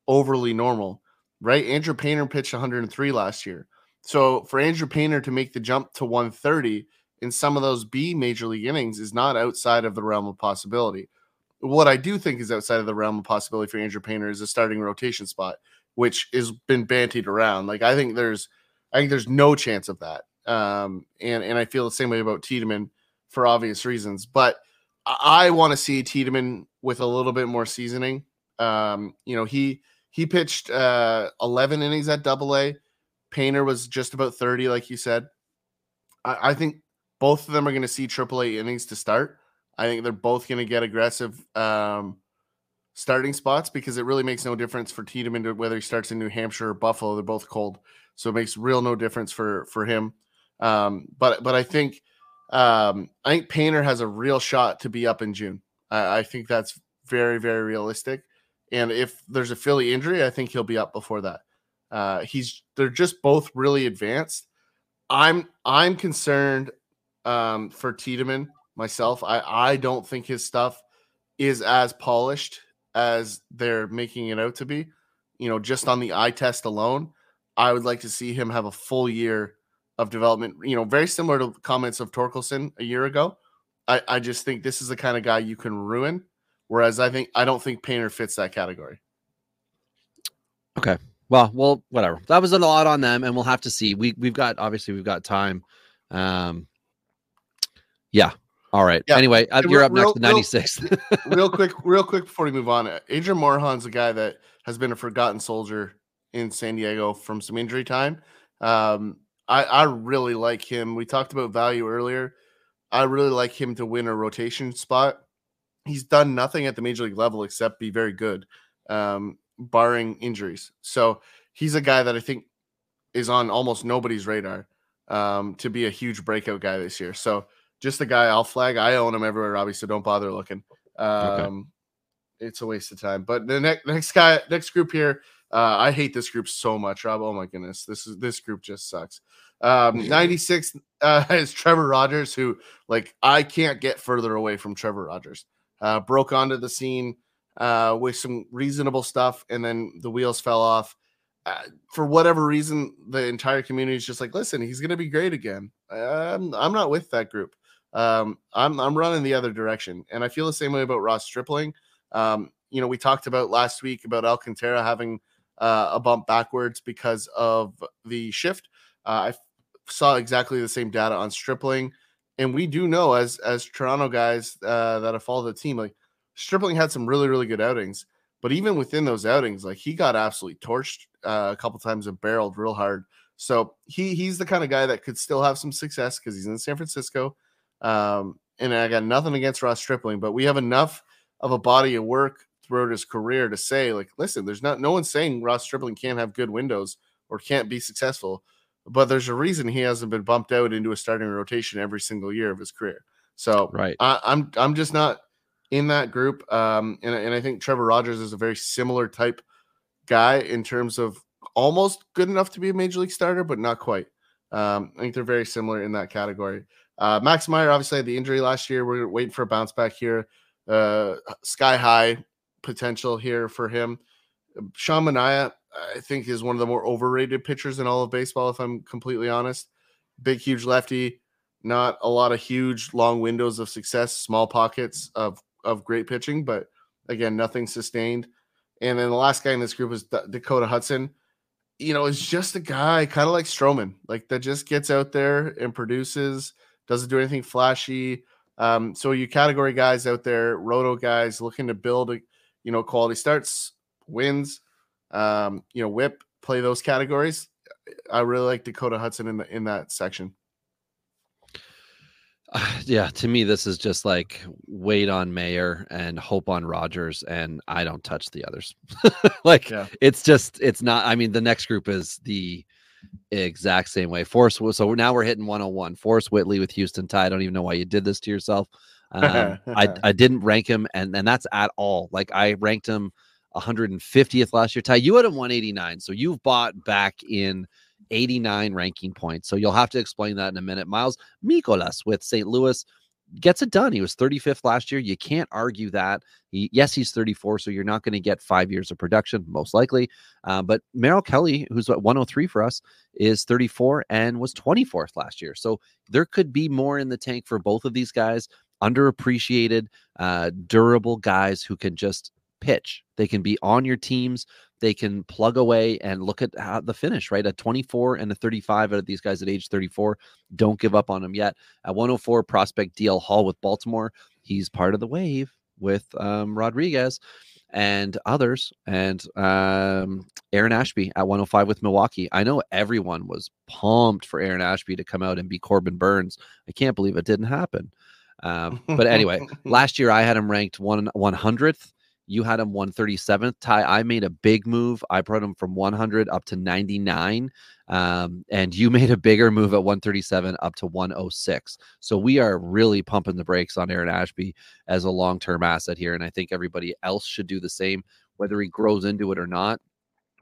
overly normal, right? Andrew Painter pitched 103 last year. So for Andrew Painter to make the jump to 130 in some of those B major league innings is not outside of the realm of possibility. What I do think is outside of the realm of possibility for Andrew Painter is a starting rotation spot, which has been bantied around. Like I think there's, I think there's no chance of that. Um, and and I feel the same way about Tiedemann for obvious reasons. But I, I want to see Tiedemann with a little bit more seasoning. Um, you know, he he pitched uh 11 innings at Double A. Painter was just about 30, like you said. I, I think both of them are going to see Triple A innings to start. I think they're both going to get aggressive um, starting spots because it really makes no difference for Tiedemann whether he starts in New Hampshire or Buffalo. They're both cold, so it makes real no difference for for him. Um, but but I think um, I think Painter has a real shot to be up in June. I, I think that's very very realistic. And if there's a Philly injury, I think he'll be up before that. Uh, he's they're just both really advanced. I'm I'm concerned um, for Tiedemann myself. I I don't think his stuff is as polished as they're making it out to be. You know, just on the eye test alone, I would like to see him have a full year of development. You know, very similar to comments of Torkelson a year ago. I, I just think this is the kind of guy you can ruin. Whereas I think I don't think Painter fits that category. Okay. Well, well, whatever. That was a lot on them, and we'll have to see. We we've got obviously we've got time. Um, yeah, all right. Yeah. Anyway, uh, you're up real, next to 96. Real, real, quick, real quick before we move on. Adrian Morejon's a guy that has been a forgotten soldier in San Diego from some injury time. Um, I, I really like him. We talked about value earlier. I really like him to win a rotation spot. He's done nothing at the major league level except be very good, um, barring injuries. So he's a guy that I think is on almost nobody's radar um, to be a huge breakout guy this year. So just the guy I'll flag. I own him everywhere, Robbie, so don't bother looking. Um, okay. It's a waste of time. But the next next guy, next group here, uh, I hate this group so much, Rob. Oh my goodness, this is this group just sucks. Um, 96 uh, is Trevor Rogers, who like I can't get further away from Trevor Rogers. Uh, broke onto the scene uh, with some reasonable stuff, and then the wheels fell off. Uh, for whatever reason, the entire community is just like, listen, he's going to be great again. I'm, I'm not with that group. Um, I'm, I'm running the other direction. And I feel the same way about Ross Stripling. Um, you know, we talked about last week about Alcantara having uh, a bump backwards because of the shift. Uh, I saw exactly the same data on Stripling, and we do know as as Toronto guys uh, that have followed the team, like Stripling had some really really good outings, but even within those outings, like he got absolutely torched uh, a couple times and barreled real hard. So he he's the kind of guy that could still have some success because he's in San Francisco. Um, and I got nothing against Ross Stripling, but we have enough of a body of work throughout his career to say, like, listen, there's not no one's saying Ross Stripling can't have good windows or can't be successful, but there's a reason he hasn't been bumped out into a starting rotation every single year of his career. So right, I, I'm I'm just not in that group. Um, and, and I think Trevor Rogers is a very similar type guy in terms of almost good enough to be a major league starter, but not quite. Um, I think they're very similar in that category. Uh, Max Meyer obviously had the injury last year. We're waiting for a bounce back here. Uh, sky high potential here for him. Sean Manaea, I think, is one of the more overrated pitchers in all of baseball, if I'm completely honest. Big, huge lefty, not a lot of huge, long windows of success, small pockets of, of great pitching, but again, nothing sustained. And then the last guy in this group is D- Dakota Hudson. You know, it's just a guy kind of like Stroman, like that just gets out there and produces, doesn't do anything flashy. Um, so you category guys out there, roto guys looking to build a you know, quality starts, wins, um, you know, whip, play those categories. I really like Dakota Hudson in the in that section. Uh, yeah, to me, this is just like wait on Meyer and hope on Rogers, and I don't touch the others. like yeah. it's just it's not. I mean, the next group is the exact same way. Force so now we're hitting 101. Forrest Whitley with Houston Ty. I don't even know why you did this to yourself. Um, I I didn't rank him, and and that's at all. Like I ranked him 150th last year. Ty, you had him 189, so you've bought back in 89 ranking points. So you'll have to explain that in a minute. Miles Mikolas with St. Louis gets it done. He was 35th last year. You can't argue that. He, yes, he's 34, so you're not going to get five years of production, most likely. Uh, but Merrill Kelly, who's at 103 for us, is 34 and was 24th last year. So there could be more in the tank for both of these guys underappreciated, uh, durable guys who can just pitch. They can be on your teams. They can plug away and look at how the finish, right? A 24 and a 35 out of these guys at age 34. Don't give up on them yet. At 104, prospect DL Hall with Baltimore. He's part of the wave with um, Rodriguez and others, and um, Aaron Ashby at 105 with Milwaukee. I know everyone was pumped for Aaron Ashby to come out and be Corbin Burnes. I can't believe it didn't happen. Um, but anyway, last year I had him ranked one 100th. You had him 137th. Ty, I made a big move. I brought him from 100 up to 99. Um, and you made a bigger move at 137 up to 106. So we are really pumping the brakes on Aaron Ashby as a long term asset here. And I think everybody else should do the same, whether he grows into it or not.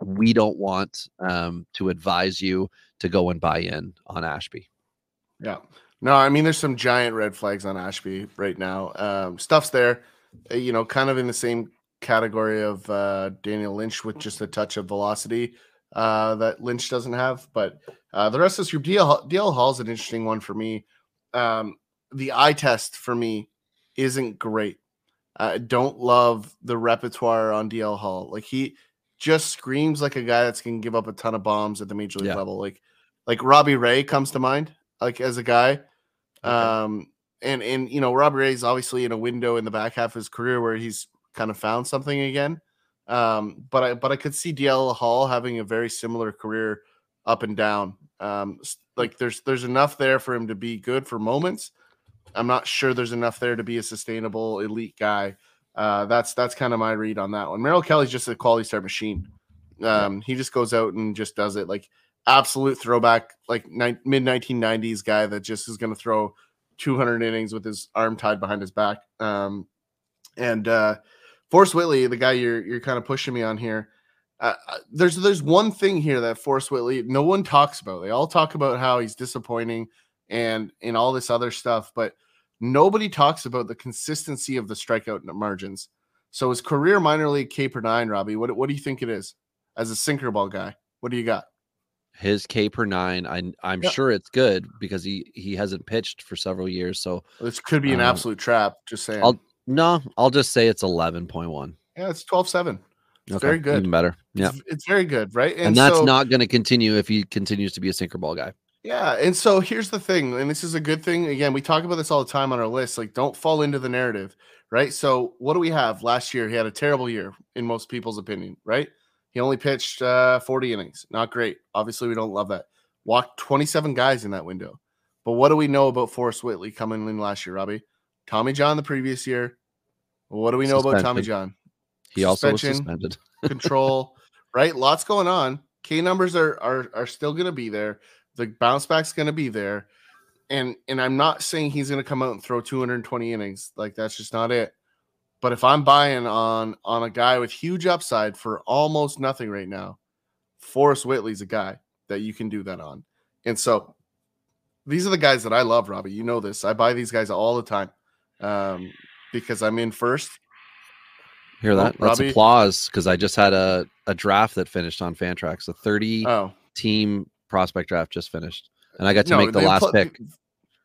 We don't want um, to advise you to go and buy in on Ashby. Yeah. No, I mean, there's some giant red flags on Ashby right now. Um, stuff's there, you know, kind of in the same category of uh, Daniel Lynch with just a touch of velocity uh, that Lynch doesn't have. But uh, the rest of this group, DL, DL Hall is an interesting one for me. Um, the eye test for me isn't great. I don't love the repertoire on DL Hall. Like he just screams like a guy that's going to give up a ton of bombs at the major league yeah. level. Like like Robbie Ray comes to mind, like as a guy Okay. Um, and and you know, Robbie Ray is obviously in a window in the back half of his career where he's kind of found something again. Um, but I but I could see DL Hall having a very similar career up and down. Um, like there's there's enough there for him to be good for moments. I'm not sure there's enough there to be a sustainable elite guy. Uh, that's that's kind of my read on that one. Merrill Kelly's just a quality start machine. Um, he just goes out and just does it. Like absolute throwback, like ni- mid 1990s guy that just is going to throw 200 innings with his arm tied behind his back. Um, and uh, Forrest Whitley, the guy you're you're kind of pushing me on here. Uh, uh, there's there's one thing here that Forrest Whitley no one talks about. They all talk about how he's disappointing and and all this other stuff, but nobody talks about the consistency of the strikeout margins. So his career minor league K per nine, Robbie. What what do you think it is as a sinker ball guy? What do you got? His K per nine, I, I'm Yeah. sure it's good because he he hasn't pitched for several years. So This could be an Um, absolute trap. Just saying. I'll no, I'll just say it's eleven point one. yeah, it's 12-7. It's very good. even better. Yeah, It's, it's very good, right? and, that's so- not going to continue if he continues to be a sinker ball guy. Yeah, and so here's the thing, and this is a good thing. Again, we talk about this all the time on our list. Like, don't fall into the narrative, right? So, what do we have? Last year, he had a terrible year in most people's opinion, right? He only pitched uh, 40 innings. Not great. Obviously, we don't love that. Walked 27 guys in that window. But what do we know about Forrest Whitley coming in last year, Robbie? Tommy John the previous year. What do we know about Tommy John? He also was Suspension. suspended. control, right? Lots going on. K numbers are are are still going to be there. The bounce back's going to be there, and and I'm not saying he's going to come out and throw 220 innings. Like that's just not it. But if I'm buying on on a guy with huge upside for almost nothing right now, Forrest Whitley's a guy that you can do that on. And so these are the guys that I love, Robbie. You know this. I buy these guys all the time um, because I'm in first. Hear Oh, that? That's Robbie- applause because I just had a, a draft that finished on Fantrax. A 30 Oh, team prospect draft just finished. And I got to No, make the, last appla- pick.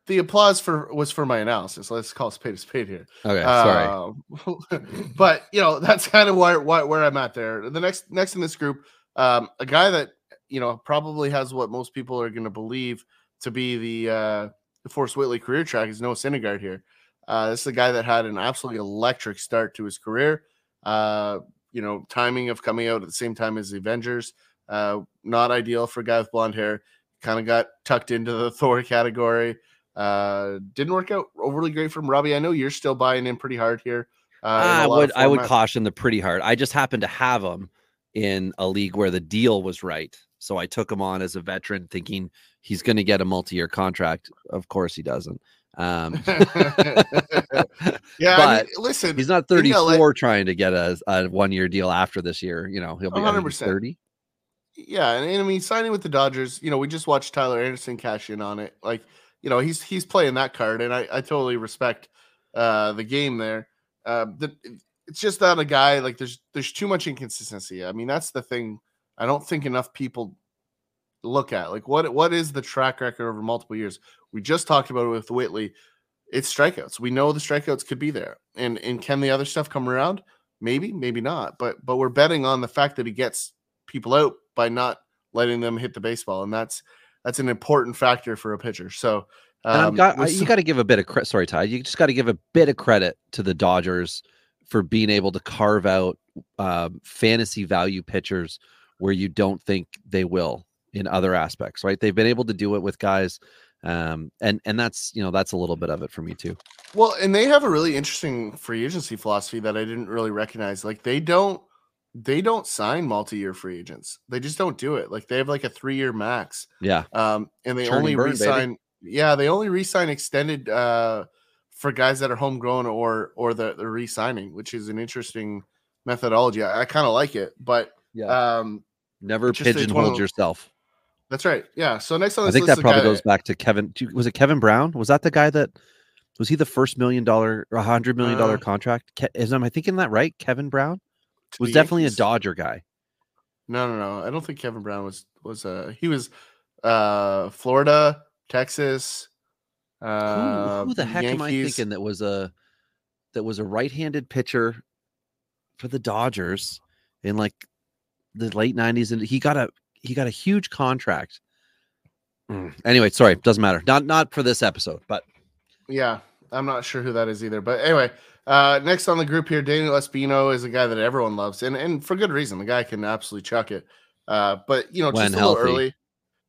The applause for was for my analysis. Let's call spade a spade here. Okay, sorry. Uh, but you know that's kind of where, where where I'm at there. The next next in this group, um, a guy that you know probably has what most people are going to believe to be the uh, the Forrest Whitley career track is Noah Syndergaard here. Uh, this is a guy that had an absolutely electric start to his career. Uh, you know, timing of coming out at the same time as the Avengers, uh, not ideal for a guy with blonde hair. Kind of got tucked into the Thor category. Uh, didn't work out overly great from Robbie. I know you're still buying in pretty hard here. Uh, I would I would caution the pretty hard. I just happened to have him in a league where the deal was right. So I took him on as a veteran thinking he's going to get a multi-year contract. Of course he doesn't. Um, yeah, I mean, listen, he's not in LA 34 trying to get a, a one-year deal after this year. You know, he'll be I think he's 100%. 30. yeah, and, and I mean signing with the Dodgers, you know, we just watched Tyler Anderson cash in on it. Like, you know, he's he's playing that card, and I, I totally respect uh the game there. Uh, the, it's just not a guy like there's there's too much inconsistency. I mean, that's the thing. I don't think enough people look at like what what is the track record over multiple years. We just talked about it with Whitley. It's strikeouts. We know the strikeouts could be there, and and can the other stuff come around? Maybe, maybe not. But but we're betting on the fact that he gets people out by not letting them hit the baseball, and that's that's an important factor for a pitcher. So um, got, you got to give a bit of credit. Sorry, Ty. You just got to give a bit of credit to the Dodgers for being able to carve out um, fantasy value pitchers where you don't think they will in other aspects. Right? They've been able to do it with guys, um, and and that's you know that's a little bit of it for me too. Well, and they have a really interesting free agency philosophy that I didn't really recognize. Like they don't they don't sign multi-year free agents. They just don't do it. Like they have like a 3-year max. Yeah, Um and they and only burn, baby. re-sign yeah, they only re-sign extended uh for guys that are homegrown or or the the re-signing, which is an interesting methodology. I, I kind of like it, but yeah. um Never it's just- it's one of pigeonhole yourself. that's right. Yeah. So next on this I think that probably guy goes back to Kevin. Was it Kevin Brown? Was that the guy that was he the first million dollar or hundred million dollar Uh, contract? Ke- Is am I thinking that right? Kevin Brown was definitely a Dodger guy. No, no, no. I don't think Kevin Brown was was uh he was uh Florida, Texas. Who, Uh, who the heck am I thinking that was a that was a right-handed pitcher for the Dodgers in like the late '90s, and he got a he got a huge contract. Mm, Anyway, sorry, doesn't matter. Not not for this episode, but Yeah, I'm not sure who that is either. But anyway, uh next on the group here, Daniel Espino is a guy that everyone loves, and and for good reason. The guy can absolutely chuck it. Uh, but you know, When just a little early.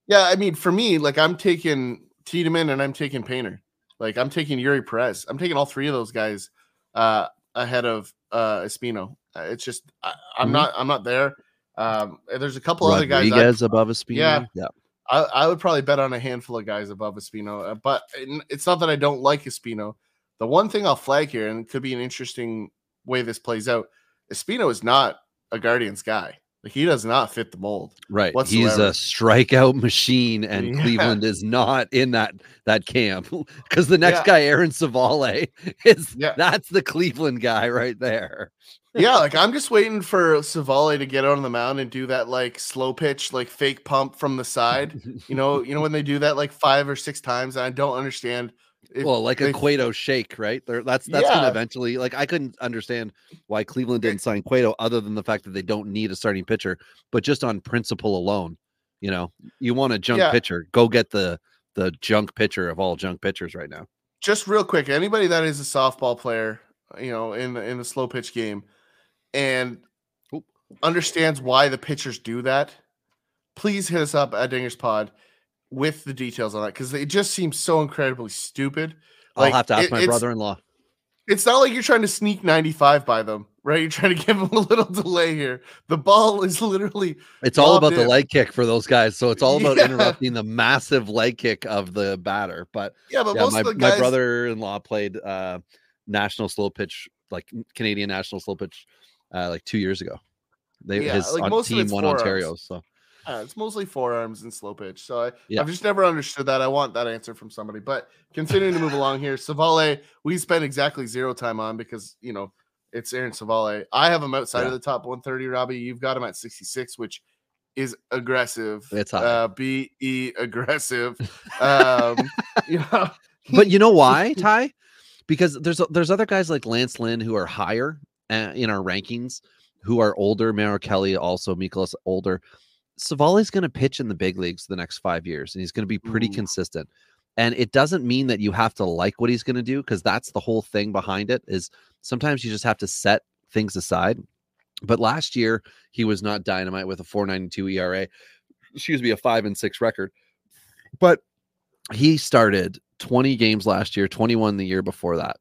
Yeah, I mean, for me, like I'm taking Tiedemann and I'm taking Painter. Like I'm taking Eury Perez. I'm taking all three of those guys uh ahead of uh Espino. Uh, it's just I, I'm Mhm. not I'm not there. Um, there's a couple other guys. Rodriguez above Espino. Yeah. yeah. I, I would probably bet on a handful of guys above Espino, uh, but it's not that I don't like Espino. The one thing I'll flag here, and it could be an interesting way this plays out, Espino is not a Guardians guy. Like he does not fit the mold. Right. He's a strikeout machine, and Yeah. Cleveland is not in that that camp because the next Yeah. guy, Aaron Civale, is Yeah. that's the Cleveland guy right there. yeah, like I'm just waiting for Savale to get on the mound and do that like slow pitch, like fake pump from the side. You know, you know when they do that like five or six times, and I don't understand. If well, like a they- Cueto shake, right? There, that's that's gonna eventually. Like I couldn't understand why Cleveland didn't sign Cueto, other than the fact that they don't need a starting pitcher, but just on principle alone, you know, you want a junk Yeah. pitcher, go get the the junk pitcher of all junk pitchers right now. just real quick, anybody that is a softball player, you know, in in the slow pitch game, and Oop. understands why the pitchers do that, please hit us up at Dingers Pod with the details on that because it just seems so incredibly stupid. I'll have to ask it- my brother-in-law. It's not like you're trying to sneak 95 by them, right? You're trying to give them a little delay here. The ball is literally It's all about the in. leg kick for those guys. So it's all about Yeah. interrupting the massive leg kick of the batter. But yeah, but yeah, most my, of the my brother-in-law played uh national slow pitch, like Canadian national slow pitch, uh, like two years ago. They Yeah, his like, most of team won. Ontario. So Uh, it's mostly forearms and slow pitch. So I, Yeah. I've just never understood that. I want that answer from somebody. But continuing to move along here, Civale, we spent exactly zero time on because you know it's Aaron Civale. I have him outside Yeah. of the top 130, Robbie. You've got him at 66, which is aggressive. It's high. uh, be aggressive. Um, you know, but you know why, Ty? Because there's there's other guys like Lance Lynn who are higher uh, in our rankings, who are older. Merrill Kelly also Mikolas older. Civale's going to pitch in the big leagues the next five years, and he's going to be pretty Ooh. consistent. And it doesn't mean that you have to like what he's going to do, because that's the whole thing behind it. Is sometimes you just have to set things aside. But last year he was not dynamite with a 4.92 ERA, excuse me, a five and six record. But he started 20 games last year, 21 the year before that.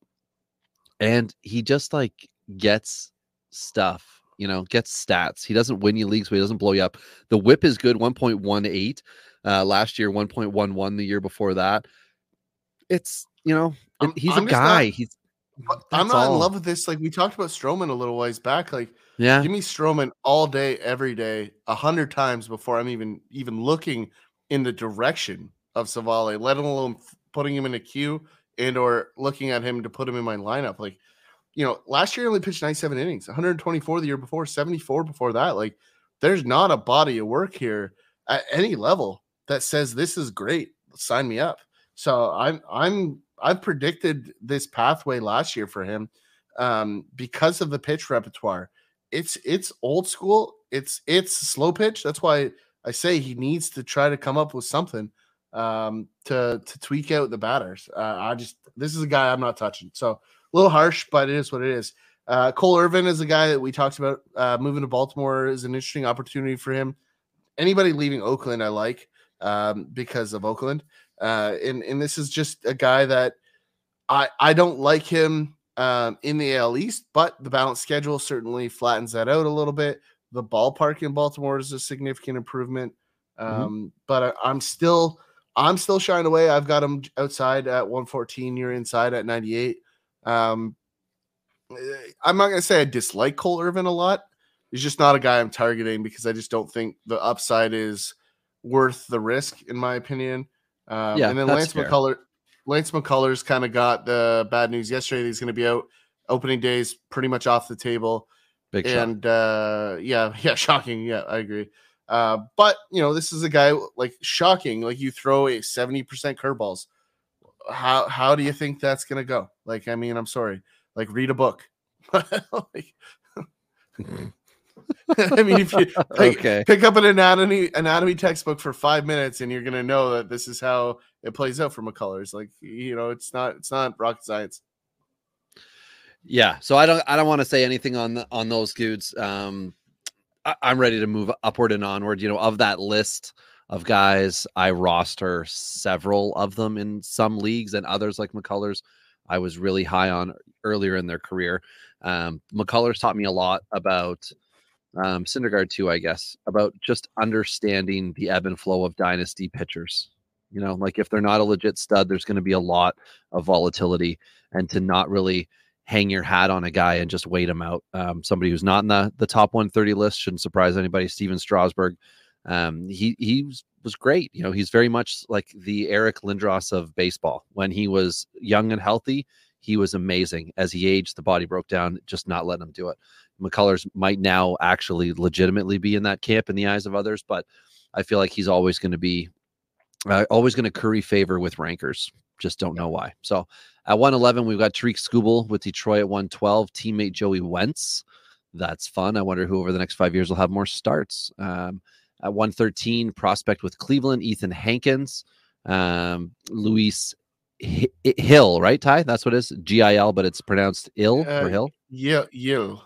And he just like gets stuff, you know, gets stats. He doesn't win you leagues, but he doesn't blow you up. The whip is good 1.18 uh, last year, 1.11 the year before that. It's, you know, I'm- he's I'm a just not- guy. he's, I'm not in love with this. Like we talked about Stroman a little ways back. Like yeah, Give me Stroman all day, every day, a hundred times before I'm even even looking in the direction of Civale, let alone putting him in a queue and or looking at him to put him in my lineup. Like, you know, last year he only pitched 97 innings, 124 the year before, 74 before that. Like, there's not a body of work here at any level that says this is great. Sign me up. So I'm I'm I've predicted this pathway last year for him um, because of the pitch repertoire it's it's old school. It's it's slow pitch. That's why I say he needs to try to come up with something um, to to tweak out the batters. Uh, I just this is a guy I'm not touching. So a little harsh, but it is what it is. Uh, Cole Irvin is a guy that we talked about uh, moving to Baltimore is an interesting opportunity for him. Anybody leaving Oakland, I like um, because of Oakland, uh, and and this is just a guy that I I don't like him um, in the AL East, but the balanced schedule certainly flattens that out a little bit. The ballpark in Baltimore is a significant improvement, um, but I, I'm still I'm still shying away. I've got him outside at 114. You're inside at 98. Um, I'm not gonna say I dislike Cole Irvin a lot. He's just not a guy I'm targeting because I just don't think the upside is worth the risk, in my opinion. Um, Yeah, and then Lance fair. McCuller, Lance McCullers kind of got the bad news yesterday. that He's going to be out. Opening days pretty much off the table. big shot. and uh, yeah, yeah, shocking. Yeah, I agree. Uh, but you know, this is a guy like shocking. Like you throw a seventy percent curveballs. How how do you think that's gonna go? Like, I mean, I'm sorry. Like, read a book. Like- I mean, if you like, okay. pick up an anatomy anatomy textbook for five minutes, and you're gonna know that this is how it plays out for McCullers. Like, you know, it's not it's not rocket science. Yeah, so I don't I don't want to say anything on the, on those dudes. Um, I, I'm ready to move upward and onward. You know, of that list of guys, I roster several of them in some leagues, and others like McCullers, I was really high on earlier in their career. Um, McCullers taught me a lot about um, Syndergaard too, I guess, about just understanding the ebb and flow of dynasty pitchers. You know, like if they're not a legit stud, there's going to be a lot of volatility, and to not really hang your hat on a guy and just wait him out. Um, somebody who's not in the the top 130 list shouldn't surprise anybody. Stephen Strasburg, um, he he was, was great. You know, he's very much like the Eric Lindros of baseball. When he was young and healthy, he was amazing. As he aged, the body broke down, just not letting him do it. McCullers might now actually legitimately be in that camp in the eyes of others, but I feel like he's always going to be uh, always going to curry favor with rankers. Just don't know why. So at 111, we've got Tarik Skubal with Detroit at 112, teammate Joey Wentz. That's fun. I wonder who over the next five years will have more starts. Um, at 113, prospect with Cleveland, Ethan Hankins, um, Luis H- Hill, right, Ty? That's what it is. G I L, but it's pronounced ill Uh, or Hill. Yeah, you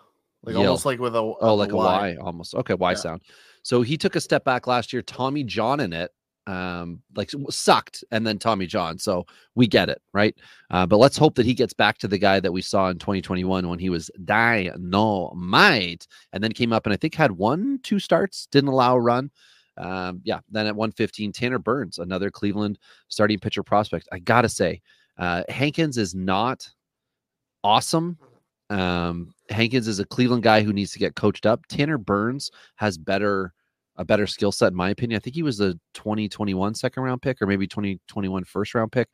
like almost like with a Oh, like a Y almost. Okay, Y Yeah. sound. So he took a step back last year. Tommy John in it, um, like sucked, and then Tommy John. So we get it, right? Uh, but let's hope that he gets back to the guy that we saw in 2021 when he was dynamite, and then came up and I think had one, two starts, didn't allow a run. Um, yeah. Then at 115, Tanner Burns, another Cleveland starting pitcher prospect. I gotta say, uh, Hankins is not awesome. Um, Hankins is a Cleveland guy who needs to get coached up. Tanner Burns has better a better skill set in my opinion. I think he was a 2021 second round pick or maybe 2021 first round pick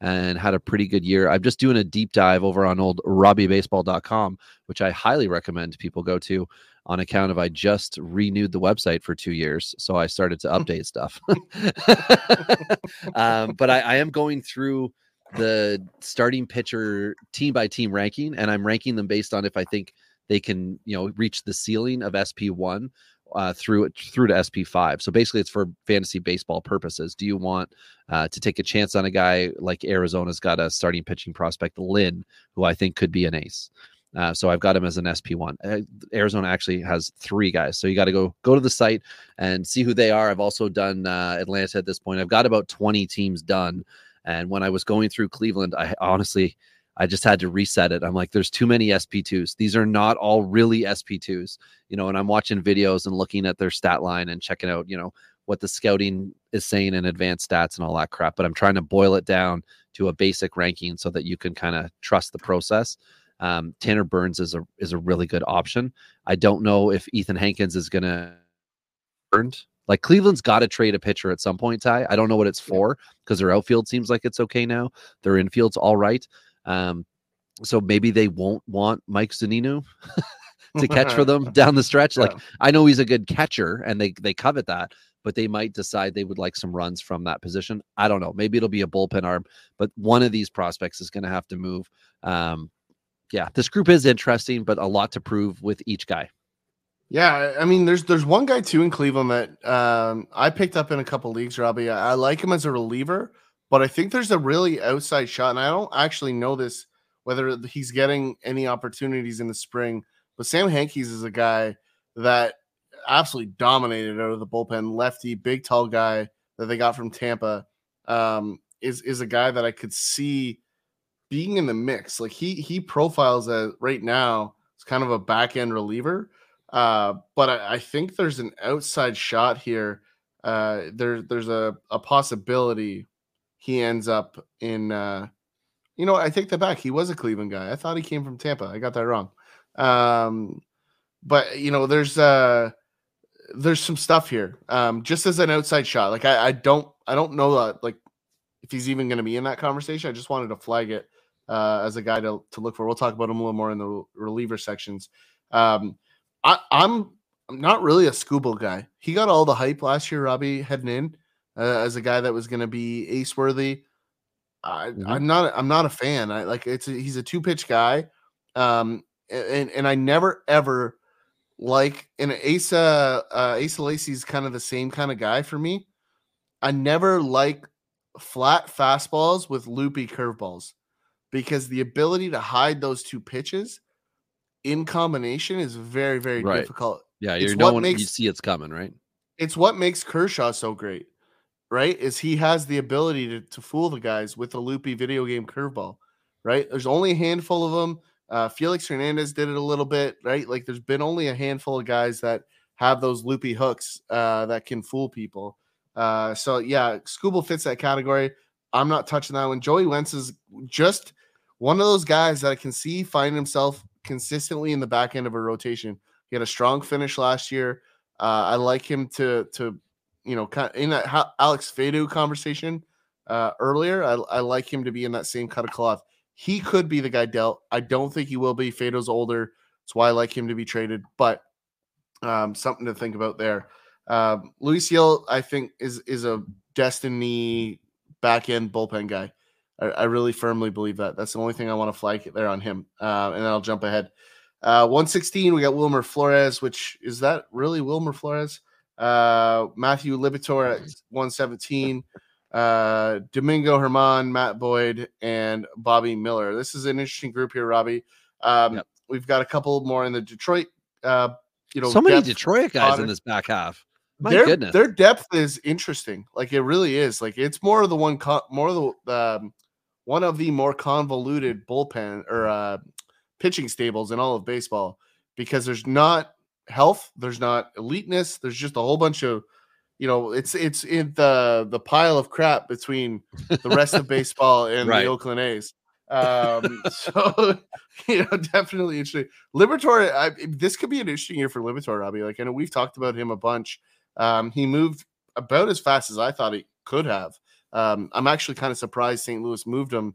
and had a pretty good year. I'm just doing a deep dive over on old robbiebaseball.com, which I highly recommend people go to on account of I just renewed the website for two years. So I started to update stuff. um, but I, I am going through the starting pitcher team by team ranking, and I'm ranking them based on if I think they can, you know, reach the ceiling of SP one uh, through through to SP five. So basically, it's for fantasy baseball purposes. Do you want uh, to take a chance on a guy like Arizona's got a starting pitching prospect, Lynn, who I think could be an ace? Uh, so I've got him as an SP one. Uh, Arizona actually has three guys, so you got to go go to the site and see who they are. I've also done uh, Atlanta at this point. I've got about twenty teams done, and when I was going through Cleveland, I honestly I just had to reset it. I'm like, there's too many SP2s. These are not all really SP2s, you know. And I'm watching videos and looking at their stat line and checking out, you know, what the scouting is saying in advanced stats and all that crap. But I'm trying to boil it down to a basic ranking so that you can kind of trust the process. Um, Tanner Burns is a is a really good option. I don't know if Ethan Hankins is gonna earned. Like Cleveland's got to trade a pitcher at some point, Ty. I don't know what it's for because their outfield seems like it's okay now. Their infield's all right. Um, so maybe they won't want Mike Zunino to catch for them down the stretch. Like I know he's a good catcher and they they covet that, but they might decide they would like some runs from that position. I don't know. Maybe it'll be a bullpen arm, but one of these prospects is going to have to move. Um, yeah, this group is interesting, but a lot to prove with each guy. Yeah, I- I mean, there's there's one guy too in Cleveland that um, I picked up in a couple leagues, Robbie. I, I like him as a reliever, but I think there's a really outside shot, and I don't actually know this whether he's getting any opportunities in the spring. But Sam Hentges is a guy that absolutely dominated out of the bullpen, lefty, big, tall guy that they got from Tampa. Um, is is a guy that I could see being in the mix. Like he he profiles as right now as kind of a back end reliever. Uh, but I, I think there's an outside shot here. Uh, there, there's a, a possibility he ends up in. Uh, you know, I take that back. He was a Cleveland guy. I thought he came from Tampa. I got that wrong. Um, but you know, there's uh, there's some stuff here. Um, just as an outside shot. Like I, I don't, I don't know that like if he's even going to be in that conversation. I just wanted to flag it uh, as a guy to, to look for. We'll talk about him a little more in the reliever sections. Um, I, I'm I'm not really a Skubal guy. He got all the hype last year, Robbie, heading in uh, as a guy that was going to be ace worthy. I, Mhm. I'm not. I'm not a fan. I like it's. A, he's a two pitch guy, um, and and I never ever like and Asa uh, Asa Lacy's kind of the same kind of guy for me. I never like flat fastballs with loopy curveballs because the ability to hide those two pitches in combination is very very Right. difficult. Yeah, you're what knowing you see it's coming, right? It's what makes Kershaw so great, right? Is he has the ability to, to fool the guys with a loopy video game curveball, right? There's only a handful of them. Uh, Felix Hernandez did it a little bit, right? Like there's been only a handful of guys that have those loopy hooks uh, that can fool people. Uh, so yeah, Skubal fits that category. I'm not touching that one. Joey Wentz is just one of those guys that I can see find himself consistently in the back end of a rotation. He had a strong finish last year. Uh, I like him to to you know in that Ha- Alex Faedo conversation uh, earlier. I, I like him to be in that same cut of cloth. He could be the guy dealt. I don't think he will be. Faedo's older. That's why I like him to be traded. But um, something to think about there. Um, Luis Hill, I think, is is a destiny back end bullpen guy. I, I really firmly believe that. That's the only thing I want to flag there on him. Uh, and then I'll jump ahead. Uh, 116, we got Wilmer Flores, which is that really Wilmer Flores? Uh, Matthew Liberatore at 117. Uh, Domingo German, Matt Boyd, and Bobby Miller. This is an interesting group here, Robbie. Um, Yep. We've got a couple more in the Detroit. Uh, you know, so many Detroit guys Potter. in this back half. My their, goodness. their depth is interesting. Like it really is. Like it's more of the one, co- more of the um, one of the more convoluted bullpen or uh, pitching stables in all of baseball because there's not health, there's not eliteness, there's just a whole bunch of, you know, it's it's in the the pile of crap between the rest of baseball and Right. the Oakland A's. Um, so you know, definitely interesting. Liberatore, I, this could be an interesting year for Liberatore, Robbie. Like I know we've talked about him a bunch. Um, he moved about as fast as I thought he could have. Um, I'm actually kind of surprised St. Louis moved him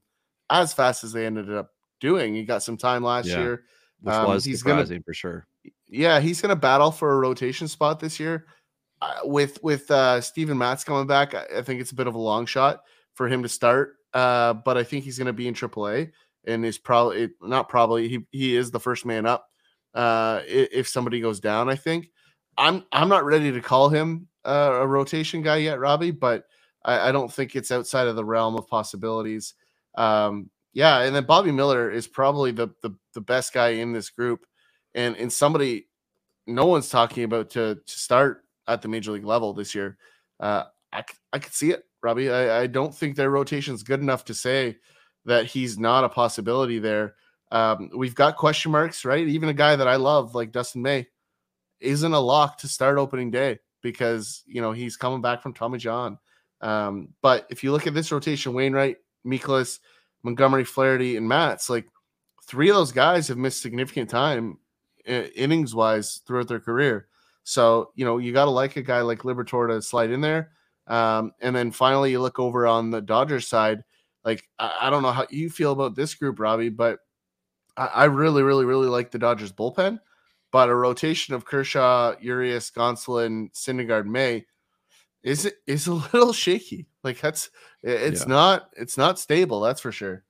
as fast as they ended up doing. He got some time last Yeah. year. which um, was he's gonna- for sure. Yeah, he's going to battle for a rotation spot this year. Uh, with with uh, Steven Matz coming back, I, I think it's a bit of a long shot for him to start. Uh, but I think he's going to be in AAA and is probably not probably he he is the first man up. Uh, if somebody goes down, I think I'm I'm not ready to call him uh, a rotation guy yet, Robbie, but I, I don't think it's outside of the realm of possibilities. Um, yeah, and then Bobby Miller is probably the the, the best guy in this group, and and somebody no one's talking about to to start at the major league level this year. Uh, I I could see it, Robbie. I, I don't think their rotation is good enough to say that he's not a possibility there. Um, we've got question marks, right? Even a guy that I love, like Dustin May, isn't a lock to start opening day because you know he's coming back from Tommy John. Um, but if you look at this rotation, Wainwright, Mikolas, Montgomery, Flaherty, and Matz, like three of those guys have missed significant time innings wise throughout their career. So, you know, you got to like a guy like Liberatore to slide in there. Um, and then finally, you look over on the Dodgers side. Like, I, I don't know how you feel about this group, Robbie, but I, I really, really, really like the Dodgers bullpen. But a rotation of Kershaw, Urias, Gonsolin, Syndergaard, May is is a little shaky. Like that's it's Yeah. not it's not stable. That's for sure.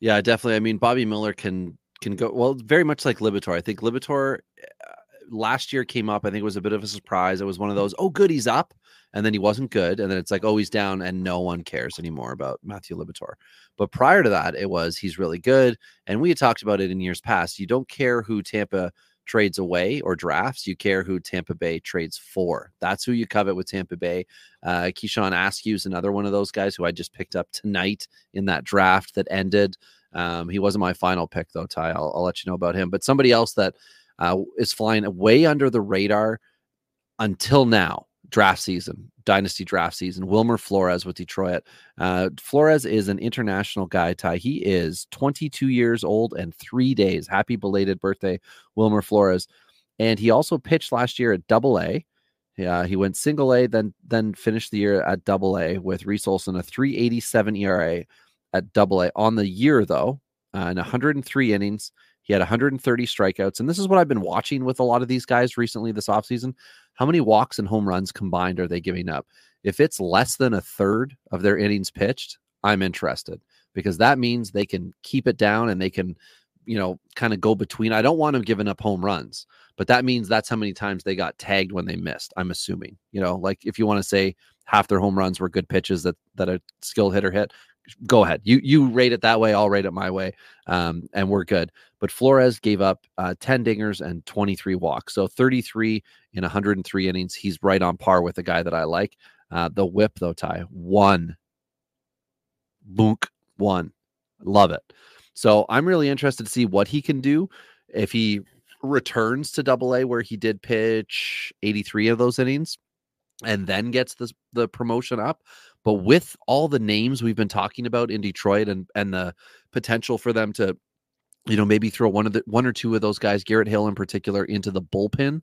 Yeah, definitely. I mean, Bobby Miller can can go well, very much like Liberatore. I think Liberatore uh, last year came up. I think it was a bit of a surprise. It was one of those, oh, good, he's up, and then he wasn't good, and then it's like, oh, he's down, and no one cares anymore about Matthew Liberatore. But prior to that, it was he's really good, and we had talked about it in years past. You don't care who Tampa trades away or drafts. You care who Tampa Bay trades for. That's who you covet with Tampa Bay. Uh, Keyshawn Askew is another one of those guys who I just picked up tonight in that draft that ended. Um, he wasn't my final pick though, Ty. I'll, I'll let you know about him. But somebody else that uh, is flying way under the radar until now, draft season, dynasty draft season. Wilmer Flores with Detroit. Uh, Flores is an international guy, Ty. He is 22 years old and three days. Happy belated birthday, Wilmer Flores. And he also pitched last year at Double A. Yeah, he went single A, then then finished the year at Double A with Reese Olson, a 387 ERA at Double A on the year though, uh, in 103 innings. He had 130 strikeouts. And this is what I've been watching with a lot of these guys recently this offseason. How many walks and home runs combined are they giving up? If it's less than a third of their innings pitched, I'm interested because that means they can keep it down and they can, you know, kind of go between. I don't want them giving up home runs, but that means that's how many times they got tagged when they missed. I'm assuming, you know, like if you want to say half their home runs were good pitches that that a skilled hitter hit, go ahead. You you rate it that way. I'll rate it my way, um, and we're good. But Flores gave up uh, 10 dingers and 23 walks, so 33 in 103 innings. He's right on par with the guy that I like. Uh, the whip though, Ty one, boonk one, love it. So I'm really interested to see what he can do if he returns to Double A, where he did pitch 83 of those innings and then gets the the promotion up. But with all the names we've been talking about in Detroit and and the potential for them to, you know, maybe throw one of the one or two of those guys, Garrett Hill in particular, into the bullpen,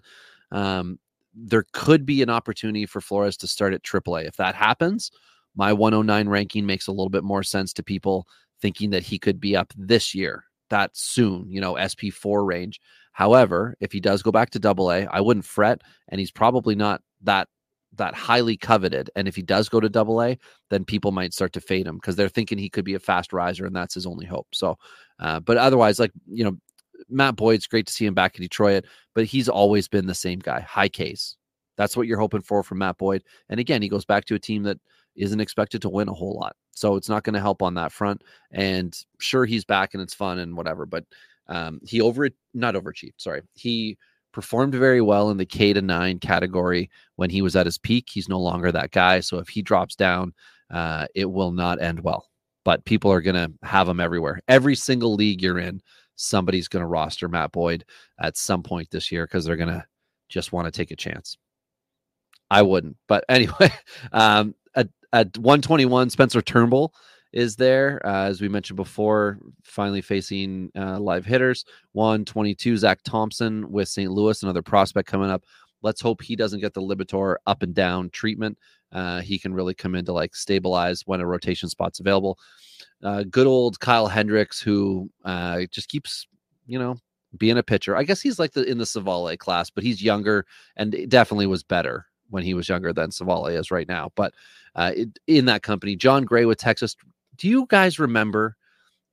um, there could be an opportunity for Flores to start at AAA. If that happens, my 109 ranking makes a little bit more sense to people thinking that he could be up this year, that soon, you know, SP4 range. However, if he does go back to double A, I wouldn't fret, and he's probably not that that highly coveted. And if he does go to double A, then people might start to fade him because they're thinking he could be a fast riser, and that's his only hope. So, uh, but otherwise, like you know, Matt Boyd's great to see him back in Detroit, but he's always been the same guy, high case. That's what you're hoping for from Matt Boyd. And again, he goes back to a team that isn't expected to win a whole lot. So it's not going to help on that front. And sure, he's back and it's fun and whatever, but um, he over not overachieved. Sorry, he performed very well in the K to nine category when he was at his peak. He's no longer that guy. So if he drops down, uh, it will not end well. But people are going to have him everywhere. Every single league you're in, somebody's going to roster Matt Boyd at some point this year because they're going to just want to take a chance. I wouldn't, but anyway, um, at at 121, Spencer Turnbull is there. Uh, as we mentioned before, finally facing uh, live hitters. 122, Zack Thompson with St. Louis, another prospect coming up. Let's hope he doesn't get the Liberatore up and down treatment. Uh, he can really come in to like stabilize when a rotation spot's available. Uh, good old Kyle Hendricks, who uh, just keeps, you know, being a pitcher. I guess he's like the in the Civale class, but he's younger and definitely was better when he was younger than Civale is right now. But uh, it, in that company, Jon Gray with Texas do you guys remember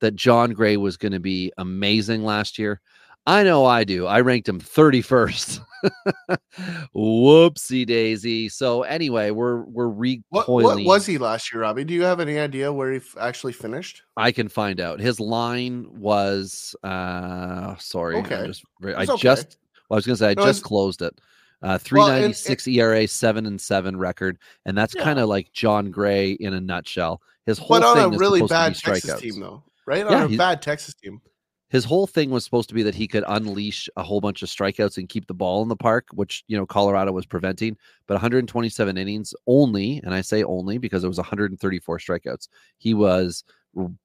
that Jon Gray was going to be amazing last year? I know I do. I ranked him 31st. Whoopsie daisy. So anyway, we're we're recoiling. What, what, was he last year, Robbie? Do you have any idea where he f- actually finished? I can find out. His line was uh sorry. Okay. I'm just I okay. just well, I was gonna say I No, just closed it. Uh, Well, and- 396 ERA, seven and seven record, and that's Yeah. kind of like Jon Gray in a nutshell. His whole But on thing a really bad Texas team, though, right? Yeah, on a he- bad Texas team. his whole thing was supposed to be that he could unleash a whole bunch of strikeouts and keep the ball in the park, which you know Colorado was preventing. But 127 innings only, and I say only because it was 134 strikeouts. He was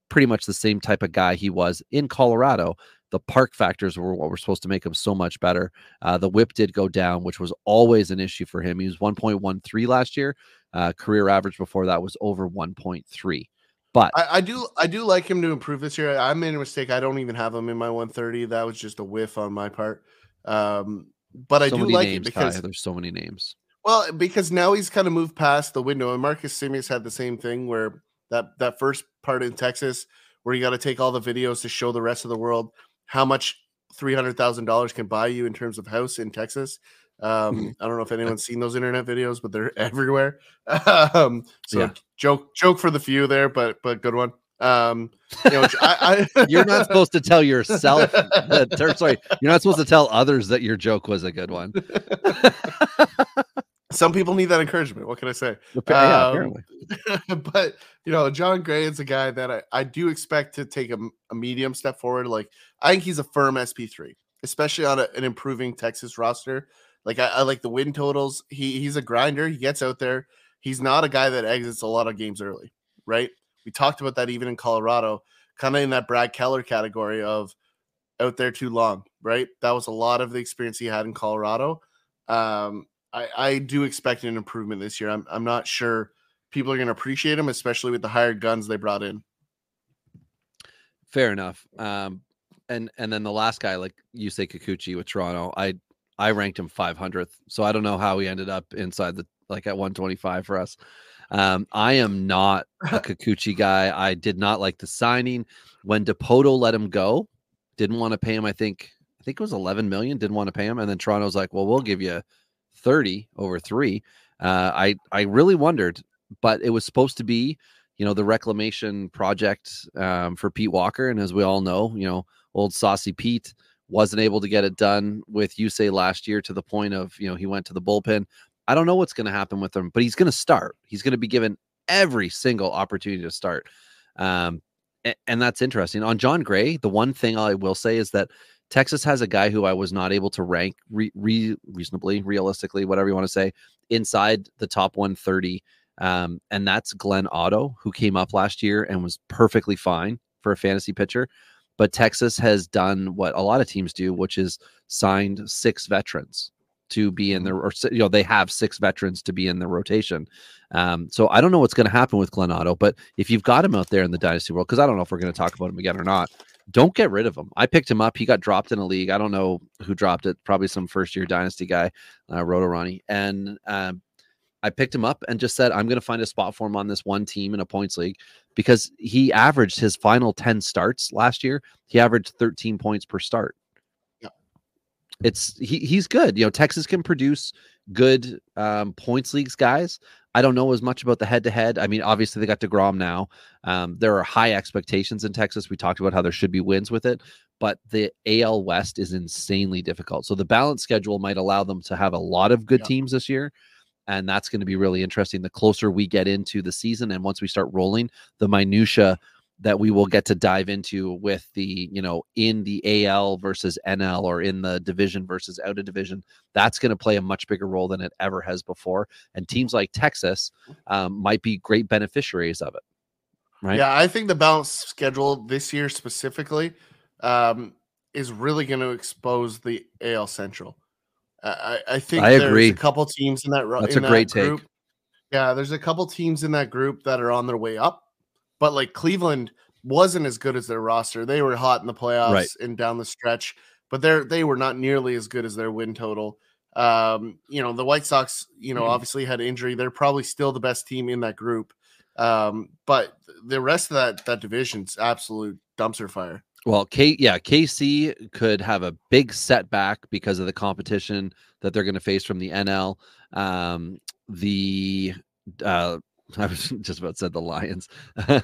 pretty much the same type of guy he was in Colorado. The park factors were what were supposed to make him so much better. Uh, the whip did go down, which was always an issue for him. He was 1.13 last year. Uh, career average before that was over 1.3. But I, I do I do like him to improve this year. I made a mistake. I don't even have him in my 130. That was just a whiff on my part. Um, but I so do like names, it because Ty. there's so many names. well, because now he's kind of moved past the window. And Marcus Semien had the same thing where that that first part in Texas where you got to take all the videos to show the rest of the world how much three hundred thousand dollars can buy you in terms of house in Texas. Um, I don't know if anyone's seen those internet videos, but they're everywhere. Um, so Yeah. joke joke for the few there, but but good one. Um, you know, I, I You're not supposed to tell yourself that, sorry, you're not supposed to tell others that your joke was a good one. Some people need that encouragement. What can I say? yeah, Um, apparently. but you know, Jon Gray is a guy that I, I do expect to take a, a medium step forward. Like I think he's a firm SP3, especially on a, an improving Texas roster. Like I, I like the win totals. He he's a grinder. He gets out there. He's not a guy that exits a lot of games early, right? We talked about that even in Colorado, kind of in that Brad Keller category of out there too long, right? That was a lot of the experience he had in Colorado. Um, I, I do expect an improvement this year. I'm, I'm not sure people are going to appreciate him, especially with the hired guns they brought in. Fair enough. Um, and and then the last guy, like you say, Kikuchi with Toronto, I I ranked him 500th, so I don't know how he ended up inside the like at 125 for us. Um, I am not a Kikuchi guy. I did not like the signing when Dipoto let him go. Didn't want to pay him. I think I think it was 11 million. Didn't want to pay him, and then Toronto's like, well, we'll give you 30 over three. Uh, I I really wondered, but it was supposed to be you know the reclamation project um, for Pete Walker, and as we all know, you know old saucy Pete wasn't able to get it done with Yusei last year to the point of you know he went to the bullpen. I don't know what's going to happen with him, but he's going to start. He's going to be given every single opportunity to start, um, a- and that's interesting. On John Gray, the one thing I will say is that Texas has a guy who I was not able to rank re- re- reasonably, realistically, whatever you want to say, inside the top 130 Um, and that's Glenn Otto, who came up last year and was perfectly fine for a fantasy pitcher. But Texas has done what a lot of teams do, which is signed six veterans to be in the or you know they have six veterans to be in the rotation. Um, so I don't know what's going to happen with Glenn Otto, but if you've got him out there in the dynasty world, because I don't know if we're going to talk about him again or not, don't get rid of him. I picked him up. He got dropped in a league. I don't know who dropped it. Probably some first year dynasty guy, uh, Roto Ronnie, and um, I picked him up and just said I'm going to find a spot for him on this one team in a points league because he averaged his final 10 starts last year. He averaged 13 points per start. Yeah. It's he, he's good. You know, Texas can produce good um, points leagues guys. I don't know as much about the head to head. I mean, obviously they got DeGrom now. Um, there are high expectations in Texas. We talked about how there should be wins with it, but the AL West is insanely difficult. So the balance schedule might allow them to have a lot of good Yeah. teams this year. And that's going to be really interesting. The closer we get into the season and once we start rolling, the minutia that we will get to dive into with the, you know, in the AL versus NL or in the division versus out of division, that's going to play a much bigger role than it ever has before. And teams like Texas um, might be great beneficiaries of it. Right. Yeah, I think the balance schedule this year specifically um, is really going to expose the AL Central. I, I I think I there's agree. a couple teams in that. That's in a great that take. group. Yeah, there's a couple teams in that group that are on their way up, but like Cleveland wasn't as good as their roster. They were hot in the playoffs Right. and down the stretch, but they're they were not nearly as good as their win total. Um, you know, the White Sox, you know, obviously had injury. They're probably still the best team in that group. Um, but the rest of that that division's absolute dumpster fire. Well, K yeah, KC could have a big setback because of the competition that they're going to face from the NL. Um, the uh, I was just about to say the Lions. the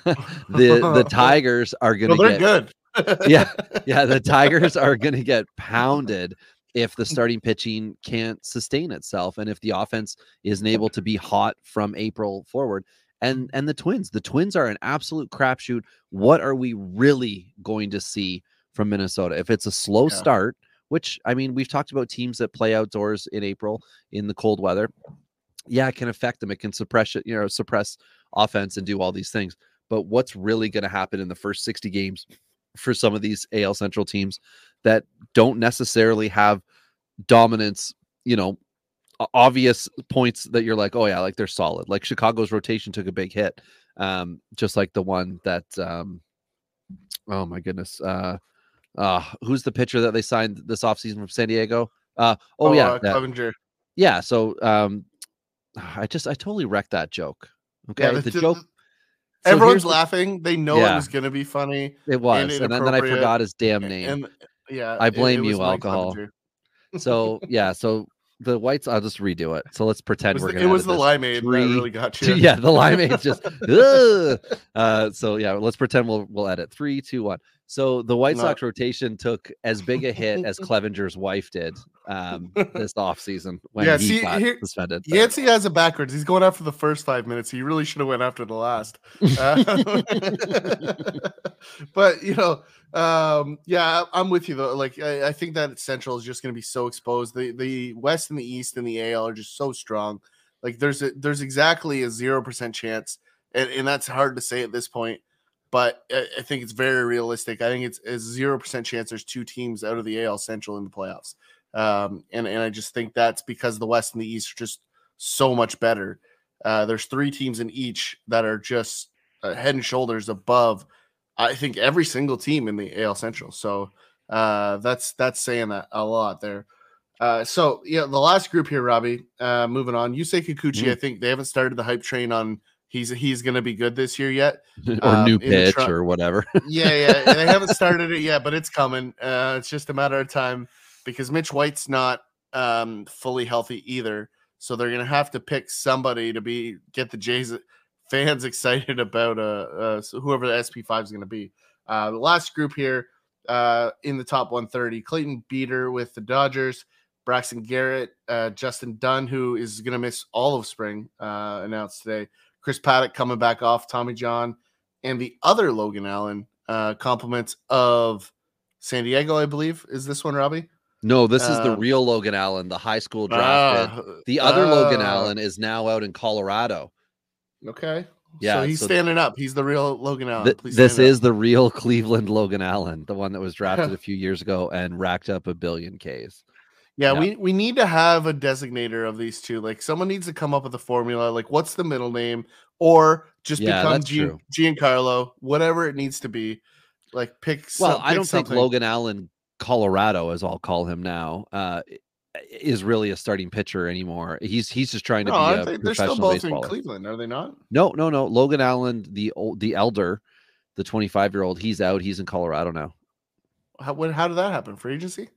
the Tigers are going Well, to they're get good. Yeah, yeah, the Tigers are going to get pounded if the starting pitching can't sustain itself and if the offense isn't able to be hot from April forward. And and the Twins, the Twins are an absolute crapshoot. What are we really going to see from Minnesota? If it's a slow Yeah. start, which I mean, we've talked about teams that play outdoors in April in the cold weather. Yeah, it can affect them. It can suppress it, you know, suppress offense and do all these things. But what's really going to happen in the first 60 games for some of these AL Central teams that don't necessarily have dominance, you know, obvious points that you're like, oh yeah, like they're solid. Like Chicago's rotation took a big hit, um, just like the one that, um, oh my goodness, uh, uh, who's the pitcher that they signed this offseason from San Diego? Uh, oh, yeah, uh, that- Clevinger. yeah. So, um, I just I totally wrecked that joke. Okay, Yeah, the, the- joke. so Everyone's the- laughing. They know it was going to be funny. It was, and, then, then I forgot his damn name. And yeah, I it- it blame you, alcohol. So yeah, so the whites. I'll just redo it. So let's pretend we're gonna. it was the this. limeade Three, that really got two- you. yeah, the limeade's just. Uh, so yeah, let's pretend we'll we'll edit three, two, one. So the White No. Sox rotation took as big a hit as Clevinger's wife did um, this offseason when Yeah, he see, got here- suspended. Yancey has it backwards. He's going after the first five minutes. He really should have went after the last. Uh, but you know, um, yeah, I'm with you though. Like I, I think that Central is just going to be so exposed. The the West and the East and the AL are just so strong. Like there's a there's exactly a zero percent chance, and, and that's hard to say at this point. But I, think it's very realistic. I think it's a zero percent chance there's two teams out of the AL Central in the playoffs. Um, and and I just think that's because the West and the East are just so much better. Uh, there's three teams in each that are just uh, head and shoulders above. I think every single team in the AL Central. So uh, that's that's saying that a lot there. Uh, so yeah, the last group here, Robbie. Uh, moving on, you say Kikuchi. Mhm. I think they haven't started the hype train on he's he's going to be good this year yet. or um, new pitch tru- or whatever. Yeah, yeah, they haven't started it yet, but it's coming. Uh, it's just a matter of time because Mitch White's not um, fully healthy either. So they're gonna have to pick somebody to be get the Jays fans excited about uh, uh whoever the SP five is gonna be. Uh, the last group here uh, in the top 130, Clayton Beeter with the Dodgers, Braxton Garrett, uh, Justin Dunn, who is gonna miss all of spring, uh, announced today. Chris Paddack coming back off, Tommy John, and the other Logan Allen uh, compliments of San Diego, I believe. Is this one, Robbie? no, this is the Um, real Logan Allen, the high school drafted. Ah, the other Logan ah. Allen is now out in Colorado. Okay. Yeah, So he's so- standing up. He's the real Logan Allen. Th- this stand up. is the real Cleveland Logan Allen, the one that was drafted a few years ago and racked up a billion Ks. Yeah, we we need to have a designator of these two. Like someone needs to come up with a formula. Like what's the middle name, or just Yeah, become Gian. Giancarlo, whatever it needs to be. Like pick. Well, some- I don't think. Logan Allen, Colorado, as I'll call him now, uh, is really a starting pitcher anymore. He's he's just trying to No, be a they, they're still professional both in. Cleveland, are they not? No, no, no. Logan Allen, the old, the elder, the 25 year old, he's out. He's in Colorado now. How what, how did that happen? Free agency?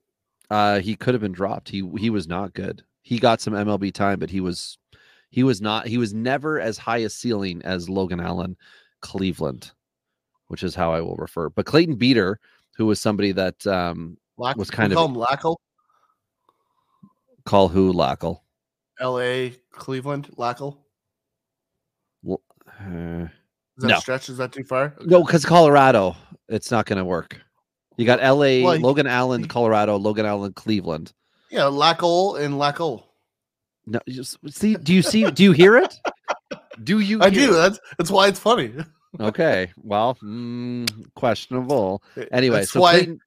Uh, he could have been dropped. He he was not good. He got some MLB time, but he was he was not. He was never as high a ceiling as Logan Allen, Cleveland, which is how I will refer. But Clayton Beeter, who was somebody that um Lack, Was kind of- call him Lackle, call who Lackle. L.A. Cleveland Lackle. L- uh, Is that No. stretch? Is that too far? no, because Colorado, it's not going to work. You got L.A. Well, Logan Allen, Colorado, Logan Allen, Cleveland. Yeah, Lackle and Lackle. No, s- see, do you see? Do you hear it? Do you? I do. it? That's that's why it's funny. Okay. Well, mm, questionable. Anyway, That's so why. Clayton,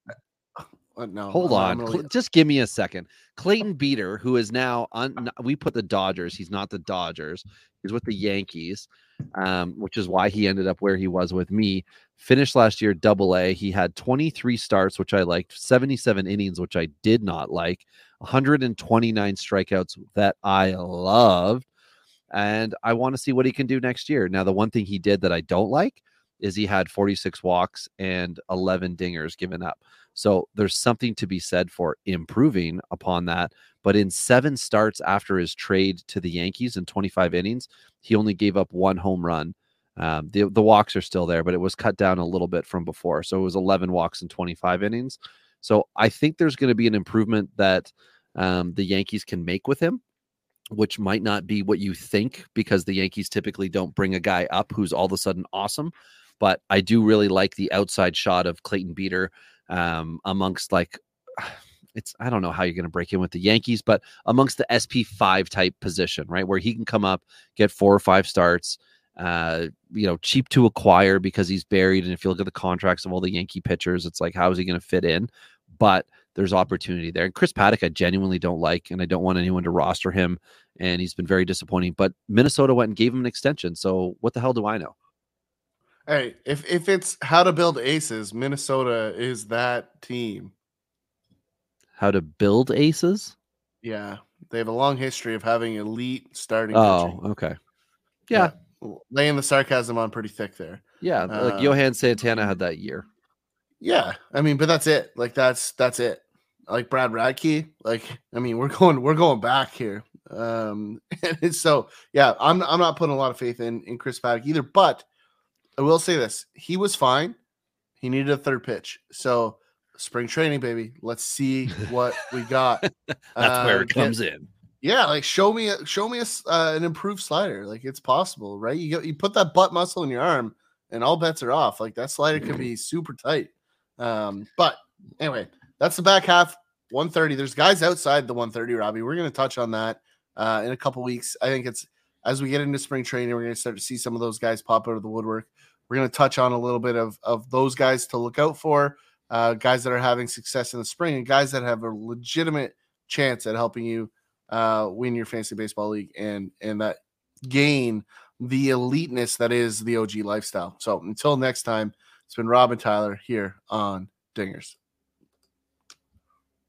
uh, no, hold on. leave- just give me a second. Clayton Beeter, who is now on, we put the Dodgers. He's not the Dodgers. He's with the Yankees, um, which is why he ended up where he was with me. Finished last year double A. He had 23 starts, which I liked, 77 innings, which I did not like, 129 strikeouts that I loved. And I want to see what he can do next year. Now, the one thing he did that I don't like is he had 46 walks and 11 dingers given up. So there's something to be said for improving upon that. But in seven starts after his trade to the Yankees in 25 innings, he only gave up one home run. Um, the, the walks are still there, but it was cut down a little bit from before. So it was 11 walks in 25 innings. So I think there's going to be an improvement that um, the Yankees can make with him, which might not be what you think because the Yankees typically don't bring a guy up who's all of a sudden awesome. But I do really like the outside shot of Clayton Beeter um, amongst like it's I don't know how you're going to break in with the Yankees, but amongst the SP five type position, right, where he can come up, get four or five starts, uh, you know, cheap to acquire because he's buried. And if you look at the contracts of all the Yankee pitchers, it's like how is he going to fit in? But there's opportunity there. And Chris Paddack, I genuinely don't like, and I don't want anyone to roster him. And he's been very disappointing. But Minnesota went and gave him an extension. So what the hell do I know? Hey, if if it's how to build aces, Minnesota is that team. How to build aces? Yeah, they have a long history of having elite starting. Oh, okay. Yeah. laying the sarcasm on pretty thick there. Yeah. Like Uh, Johan Santana had that year. Yeah, I mean, but that's it. Like that's that's it. Like Brad Radke. Like I mean, we're going we're going back here. Um, and so yeah, I'm I'm not putting a lot of faith in in Chris Paddack either. But I will say this: he was fine. He needed a third pitch. So spring training, baby. Let's see what we got. That's where it comes in. Yeah, like show me, show me a, uh, an improved slider. Like it's possible, right? You get, you put that butt muscle in your arm, and all bets are off. Like that slider could be super tight. Um, but anyway, that's the back half. 130. There's guys outside the 130, Robbie. We're going to touch on that uh, in a couple weeks. I think it's as we get into spring training, we're going to start to see some of those guys pop out of the woodwork. We're going to touch on a little bit of of those guys to look out for, uh, guys that are having success in the spring, and guys that have a legitimate chance at helping you uh, win your fantasy baseball league and and that gain the eliteness that is the OG lifestyle. So until next time, it's been Rob and Tyler here on Dingers.